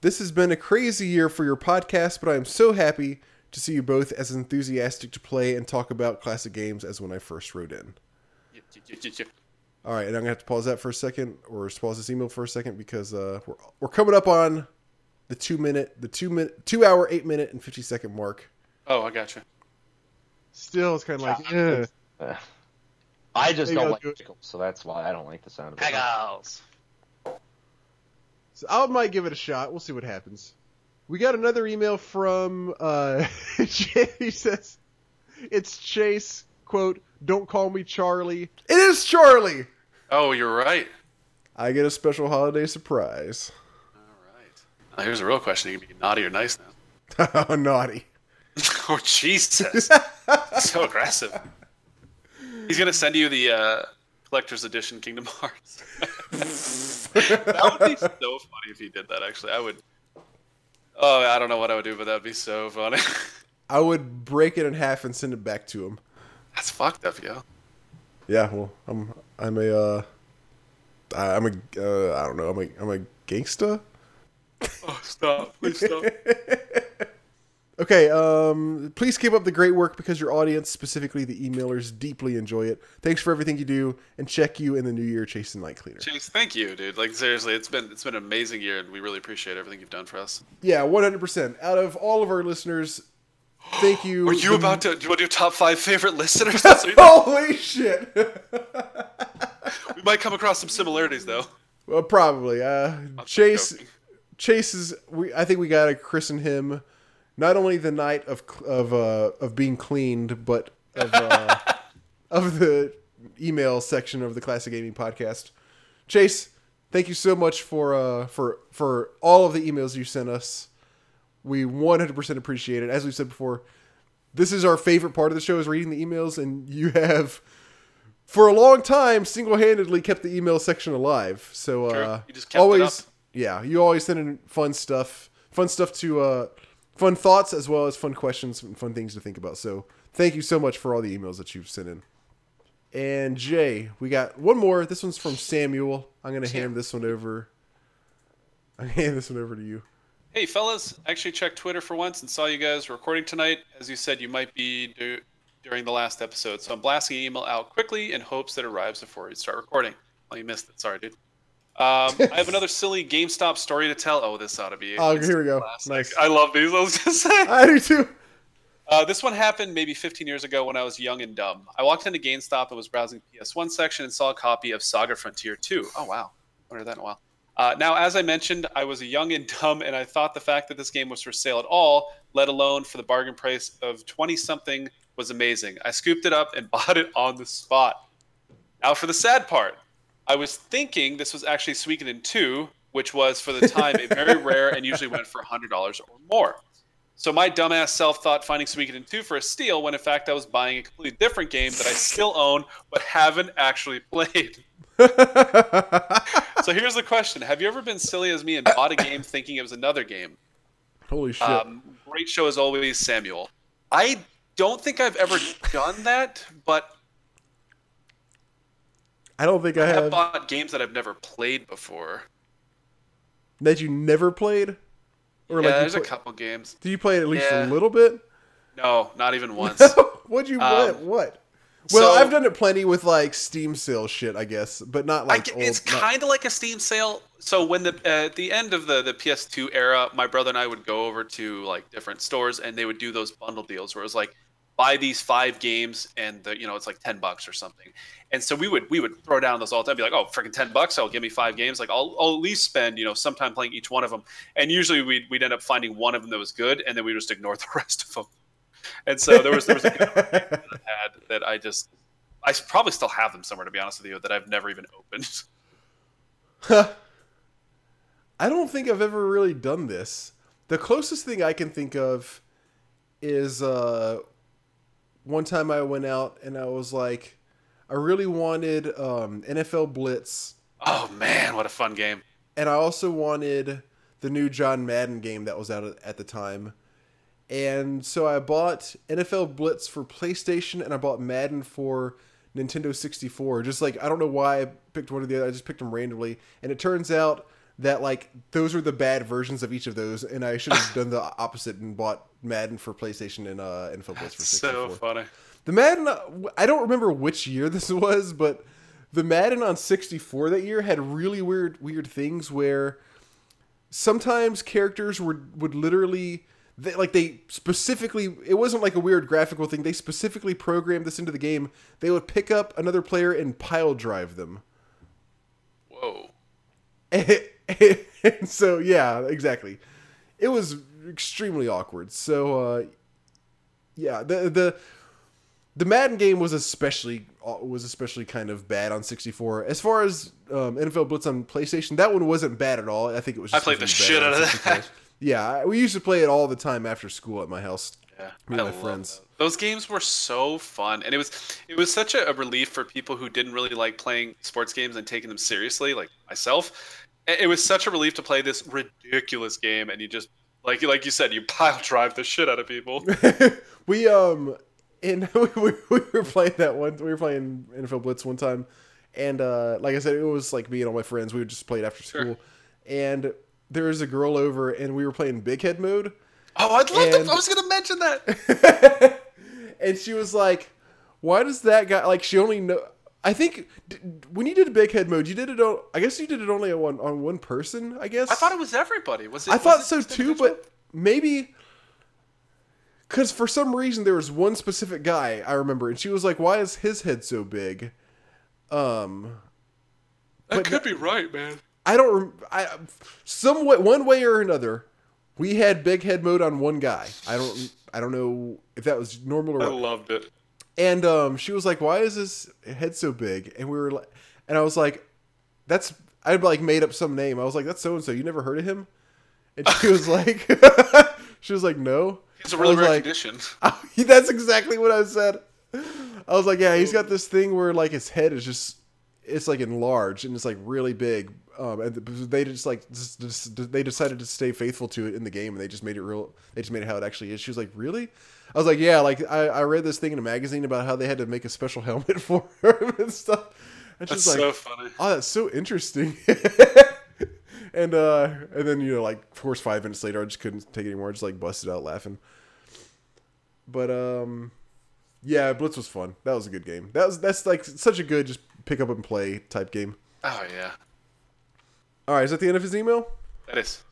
This has been a crazy year for your podcast, but I am so happy to see you both as enthusiastic to play and talk about classic games as when I first wrote in. All right, and I'm gonna have to pause that for a second, or just pause this email for a second because uh, we're we're coming up on the two minute, the two minute, two hour, eight minute, and fifty second mark. Oh, I gotcha. Still, it's kind of like, Yeah. eh. I just There don't go, like do pickles, so that's why I don't like the sound of it. Pickles. So I might give it a shot. We'll see what happens. We got another email from uh he says it's Chase, quote, don't call me Charlie. It is Charlie. Oh, you're right. I get a special holiday surprise. All right. Now, here's a real question: You can be naughty or nice now. How naughty. oh Jesus! so aggressive. He's gonna send you the uh, collector's edition Kingdom Hearts. that would be so funny if he did that. Actually, I would. Oh, I don't know what I would do, but that'd be so funny. I would break it in half and send it back to him. That's fucked up, yo. Yeah, well, I'm I'm a uh I- I'm a uh, I don't know, I'm a I'm a gangsta. Oh, stop! Please stop. Okay, um, please keep up the great work because your audience, specifically the emailers, deeply enjoy it. Thanks for everything you do, and check you in the new year, Chasing Night Cleaner. Chase, thank you, dude. Like seriously, it's been it's been an amazing year, and we really appreciate everything you've done for us. Yeah, one hundred percent. Out of all of our listeners, thank you. Are you the- about to? Do you want to do top five favorite listeners? That's what you- Holy shit! we might come across some similarities though. well, probably. Uh, Chase. joking. Chase is. We. I think we gotta christen him, not only the night of of uh, of being cleaned, but of uh, of the email section of the Classic Gaming Podcast. Chase, thank you so much for uh, for for all of the emails you sent us. We 100% appreciate it. As we said before, this is our favorite part of the show is reading the emails, and you have for a long time single-handedly kept the email section alive. So uh, You just kept it always, yeah, you always send in fun stuff, fun stuff to uh, fun thoughts as well as fun questions and fun things to think about. So thank you so much for all the emails that you've sent in. And Jay, we got one more. This one's from Samuel. I'm gonna hand this one over. I'm gonna hand this one over to you. Hey fellas, I actually checked Twitter for once and saw you guys recording tonight. As you said, you might be do- during the last episode, so I'm blasting an email out quickly in hopes that it arrives before we start recording. Oh, you missed it. Sorry, dude. Um, I have another silly GameStop story to tell. Oh, this ought to be. Oh, here we go. classic. Nice. I love these. I was just saying. I do too. Uh, this one happened maybe 15 years ago when I was young and dumb. I walked into GameStop and was browsing PS1 section and saw a copy of Saga Frontier 2. Oh wow, haven't heard that in a while. Uh, now, as I mentioned, I was a young and dumb, and I thought the fact that this game was for sale at all, let alone for the bargain price of 20 something, was amazing. I scooped it up and bought it on the spot. Now, for the sad part, I was thinking this was actually Suikoden 2, which was for the time a very rare and usually went for $100 or more. So my dumbass self thought finding Suikoden 2 for a steal when in fact I was buying a completely different game that I still own but haven't actually played. So here's the question: Have you ever been silly as me and bought a game thinking it was another game? Holy shit! Um, great show as always, Samuel. I don't think I've ever done that, but I don't think I I have have bought games that I've never played before. that you never played, or yeah, like there's a couple games. Did you play it at least a little bit? No, not even once. What'd you Um, what? What? Well, so- I've done it plenty with like Steam sale shit, I guess, but not like old, it's kind of like a Steam sale. So when the uh, at the end of the the PS2 era, my brother and I would go over to like different stores, and they would do those bundle deals where it was like buy these five games, and the, you know it's like ten bucks or something. And so we would we would throw down those all the time, be like, oh, freaking ten bucks! I'll give me five games. Like I'll, I'll at least spend you know some time playing each one of them. And usually we'd we'd end up finding one of them that was good, and then we just ignore the rest of them. And so there was there was a game that I had that I just I probably still have them somewhere to be honest with you that I've never even opened. I don't think I've ever really done this. The closest thing I can think of is uh, one time I went out and I was like, I really wanted um, NFL Blitz, Oh man, what a fun game! and I also wanted the new John Madden game that was out at the time. And so I bought NFL Blitz for PlayStation and I bought Madden for Nintendo 64. Just like I don't know why I picked one or the other. I just picked them randomly. And it turns out that like those are the bad versions of each of those and I should have done the opposite and bought Madden for PlayStation and uh NFL Blitz for 64. So funny. The Madden, I don't remember which year this was, but the Madden on 64 that year had really weird, weird things where sometimes characters would would literally, they, like they specifically, it wasn't like a weird graphical thing. They specifically programmed this into the game. They would pick up another player and pile drive them. Whoa. and so yeah, exactly. It was extremely awkward. So uh, yeah, the the the Madden game was especially uh, was especially kind of bad on 64. As far as um, NFL Blitz on PlayStation, that one wasn't bad at all. I think it was. I played the shit out of that. Yeah, we used to play it all the time after school at my house. Yeah, Me and I my friends. those. Those games were so fun, and it was it was such a, a relief for people who didn't really like playing sports games and taking them seriously, like myself. It was such a relief to play this ridiculous game, and you just like like you said, you pile drive the shit out of people. we um and we, we, we were playing that one we were playing NFL Blitz one time and uh like I said it was like me and all my friends we would just play it after Sure. school and there was a girl over and we were playing big head mode Oh, I'd love And- to. I was going to mention that. and she was like, "Why does that guy like?" She only know. I think d- when you did big head mode, you did it. On, I guess you did it only on one on one person. I guess I thought it was everybody. Was it? I was thought it so too, but maybe because for some reason there was one specific guy I remember, and she was like, "Why is his head so big?" Um, that could be right, man. I don't. I some way, one way or another, we had big head mode on one guy. I don't. I don't know if that was normal or I what. loved it. And um, she was like, "Why is his head so big?" And we were like, and I was like, "That's." I like made up some name. I was like, "That's so and so. You never heard of him?" And she was like, "She was like, no." It's a really rare like, condition. That's exactly what I said. I was like, "Yeah, he's got this thing where like his head is just, it's like enlarged and it's like really big." Um, and they just like just, just, they decided to stay faithful to it in the game, and they just made it real. They just made it how it actually is. She was like, "Really?" I was like, "Yeah." Like I, I read this thing in a magazine about how they had to make a special helmet for him and stuff. And That's she's like, so funny. "Oh, that's so interesting." and uh, and then you know, like of course, five minutes later, I just couldn't take it anymore. I just like busted out laughing. But um, yeah, Blitz was fun. That was a good game. That was that's like such a good just pick up and play type game. Oh yeah, All right, is that the end of his email? that is.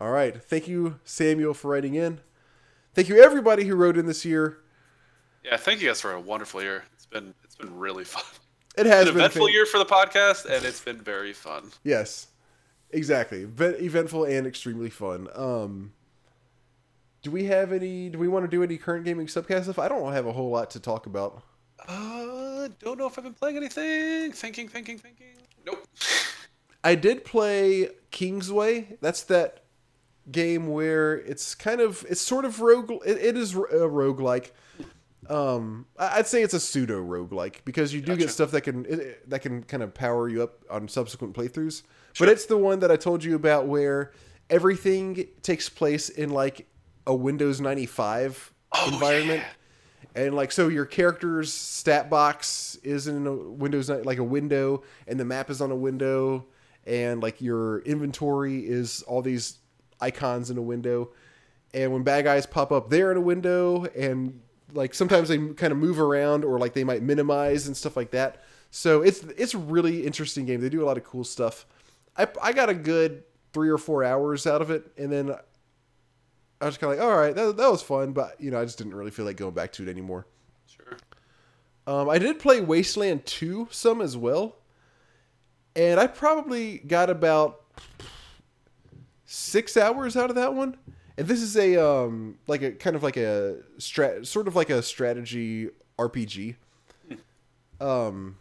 All right. Thank you, Samuel, for writing in. Thank you, everybody who wrote in this year. Yeah, thank you guys for a wonderful year. It's been it's been really fun. It has An been eventful fan- year for the podcast, and it's been very fun. Yes, exactly. Ve- eventful and extremely fun. Um, do we have any? Do we want to do any current gaming subcast stuff? I don't have a whole lot to talk about. Uh, don't know if I've been playing anything. Thinking, thinking, thinking. Nope. I did play Kingsway. That's that game where it's kind of it's sort of rogue. It, it is a roguelike. Um, I- I'd say it's a pseudo roguelike because you do Gotcha. get stuff that can it, that can kind of power you up on subsequent playthroughs. Sure. But it's the one that I told you about where everything takes place in like a Windows 95 Oh, environment. yeah. And like so, your character's stat box is in a Windows like a window, and the map is on a window, and like your inventory is all these icons in a window. And when bad guys pop up, they're in a window, and like sometimes they kind of move around, or like they might minimize and stuff like that. So it's it's a really interesting game. They do a lot of cool stuff. I I got a good three or four hours out of it, and then I was kind of like, all right, that, that was fun, but you know, I just didn't really feel like going back to it anymore. Sure. Um, I did play Wasteland 2 some as well, and I probably got about six hours out of that one. And this is a um, like a kind of like a strat, sort of like a strategy RPG. Um,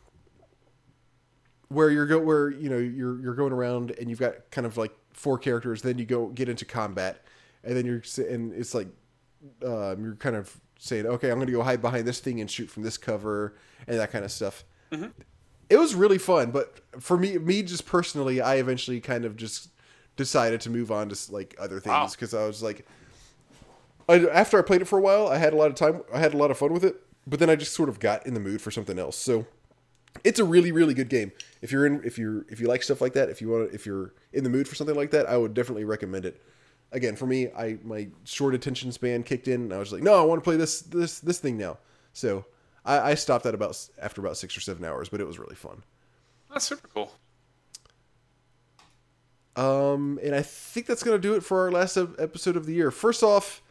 where you're go where you know you're you're going around and you've got kind of like four characters, then you go get into combat, and then you're and it's like um, you're kind of saying, okay, I'm going to go hide behind this thing and shoot from this cover and that kind of stuff. It was really fun, but for me, me just personally, I eventually kind of just decided to move on to like other things because I was like, I, after I played it for a while, I had a lot of time, I had a lot of fun with it, but then I just sort of got in the mood for something else. So it's a really really good game. If you're in if you're if you like stuff like that if you want if you're in the mood for something like that i would definitely recommend it. Again for me i my short attention span kicked in and i was like no i want to play this this this thing now. So i, I stopped at about after about six or seven hours but it was really fun That's super cool. Um, and I think that's going to do it for our last episode of the year. First off,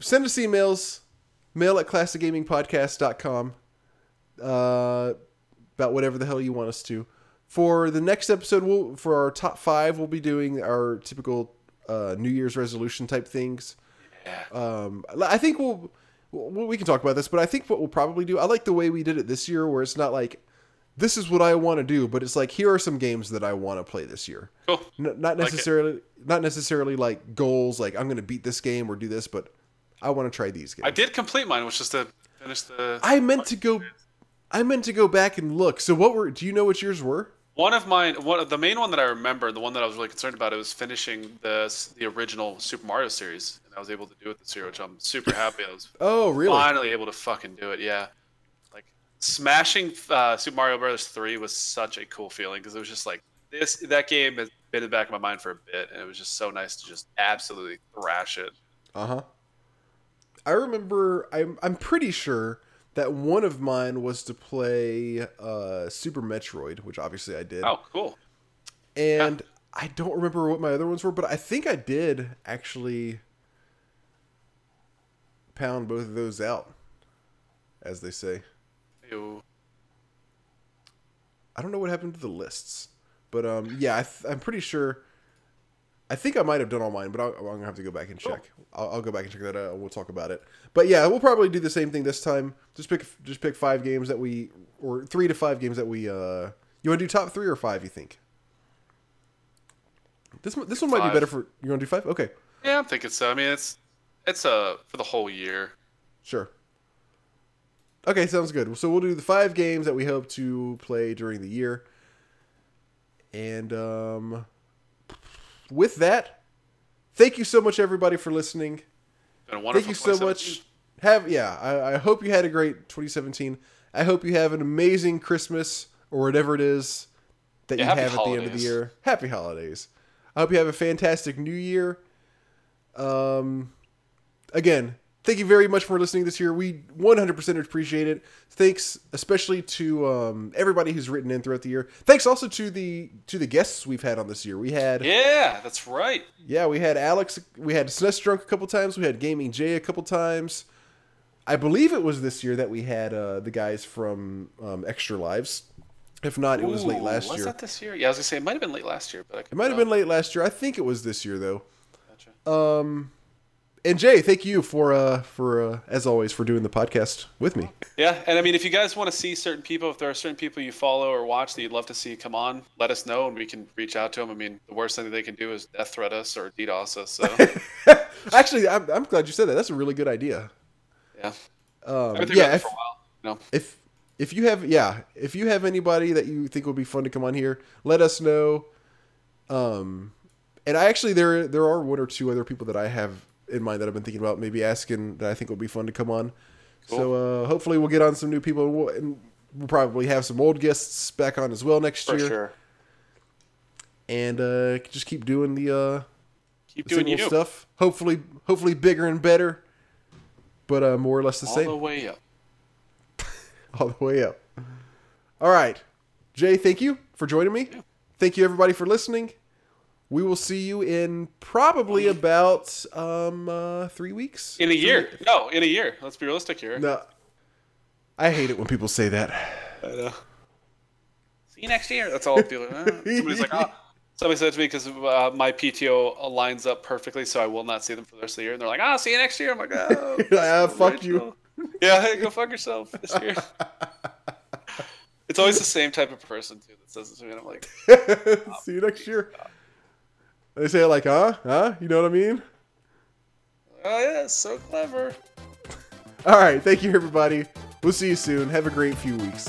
send us emails, mail at classicgamingpodcast.com, uh, about whatever the hell you want us to. For the next episode, we'll, for our top five, we'll be doing our typical uh, New Year's resolution type things. Yeah. Um, I think we'll, we we can talk about this, but I think what we'll probably do, I like the way we did it this year, where it's not like, this is what I want to do, but it's like, here are some games that I want to play this year. Cool. N- not Like necessarily not necessarily like goals like i'm going to beat this game or do this but i want to try these games I did complete mine, which is to finish the. I meant to go i meant to go back and look so what were do you know what yours were One of mine, one of the main one that I remember, the one that I was really concerned about, it was finishing the the original Super Mario series, and I was able to do it this year, which I'm super happy. I was oh really finally able to fucking do it. Yeah, like smashing uh, Super Mario Brothers three was such a cool feeling because it was just like this. That game has been in the back of my mind for a bit, and it was just so nice to just absolutely thrash it. Uh huh. I remember. I'm I'm pretty sure that one of mine was to play uh, Super Metroid, which obviously I did. Oh, cool. and I don't remember what my other ones were, but I think I did actually pound both of those out, as they say. Ew. I don't know what happened to the lists, but um, yeah, I th- I'm pretty sure. I think I might have done all mine, but I'll, I'm gonna have to go back and check. I'll, I'll go back and check that out. and We'll talk about it. But yeah, we'll probably do the same thing this time. Just pick just pick five games that we or three to five games that we. uh You want to do top three or five? You think? This one- this one might be better for you. Want to do five? Okay, Yeah, I'm thinking so. I mean, it's it's uh for the whole year. sure. Okay, sounds good. So we'll do the five games that we hope to play during the year. And um, with that, thank you so much, everybody, for listening. Been a wonderful Thank you so much. Have yeah, I, I hope you had a great 2017. I hope you have an amazing Christmas or whatever it is that Yeah, you have at the end of the year. Happy holidays. I hope you have a fantastic new year. Um, again, thank you very much for listening this year. We 100% appreciate it. Thanks especially to um, everybody who's written in throughout the year. Thanks also to the to the guests we've had on this year. We had Yeah, that's right. yeah, we had Alex, we had SNES Drunk a couple times, we had Gaming Jay a couple times. I believe it was this year that we had uh, the guys from um, Extra Lives. If not, it was late last was year. Was that this year? Yeah, I was gonna say it might have been late last year, but I It might have been late last year. I think it was this year though. Gotcha. Um, and Jay, thank you for uh, for uh, as always for doing the podcast with me. Yeah, and I mean, if you guys want to see certain people, if there are certain people you follow or watch that you'd love to see come on, let us know and we can reach out to them. I mean, the worst thing that they can do is death threat us or DDoS us. So Actually, I'm, I'm glad you said that. That's a really good idea. yeah, Um, I've been yeah, if, for a while. No, if if you have yeah if you have anybody that you think would be fun to come on here let us know um and i actually there there are one or two other people that i have in mind that i've been thinking about maybe asking that i think would be fun to come on so uh hopefully we'll get on some new people and we'll, and we'll probably have some old guests back on as well next for year sure. and uh just keep doing the uh Keep the doing you stuff hopefully hopefully bigger and better but uh more or less the all same All the way up. all the way up. All right. Jay, thank you for joining me. Thank you everybody for listening. We will see you in probably about um uh 3 weeks. In a year? No, in a year. Let's be realistic here. No. I hate it when people say that. I know. See you next year. That's all people. Uh, somebody's like, oh. Somebody said to me because uh, my PTO lines up perfectly, so I will not see them for the rest of the year. And they're like, "Ah, see you next year." I'm like, "Oh, Ah, fuck you. Yeah, hey, go fuck yourself this year. it's always the same type of person too that says it to me. And I'm like, see you next year. They say it like, huh? Huh? You know what I mean? "Oh yeah, so clever." All right. Thank you, everybody. We'll see you soon. Have a great few weeks.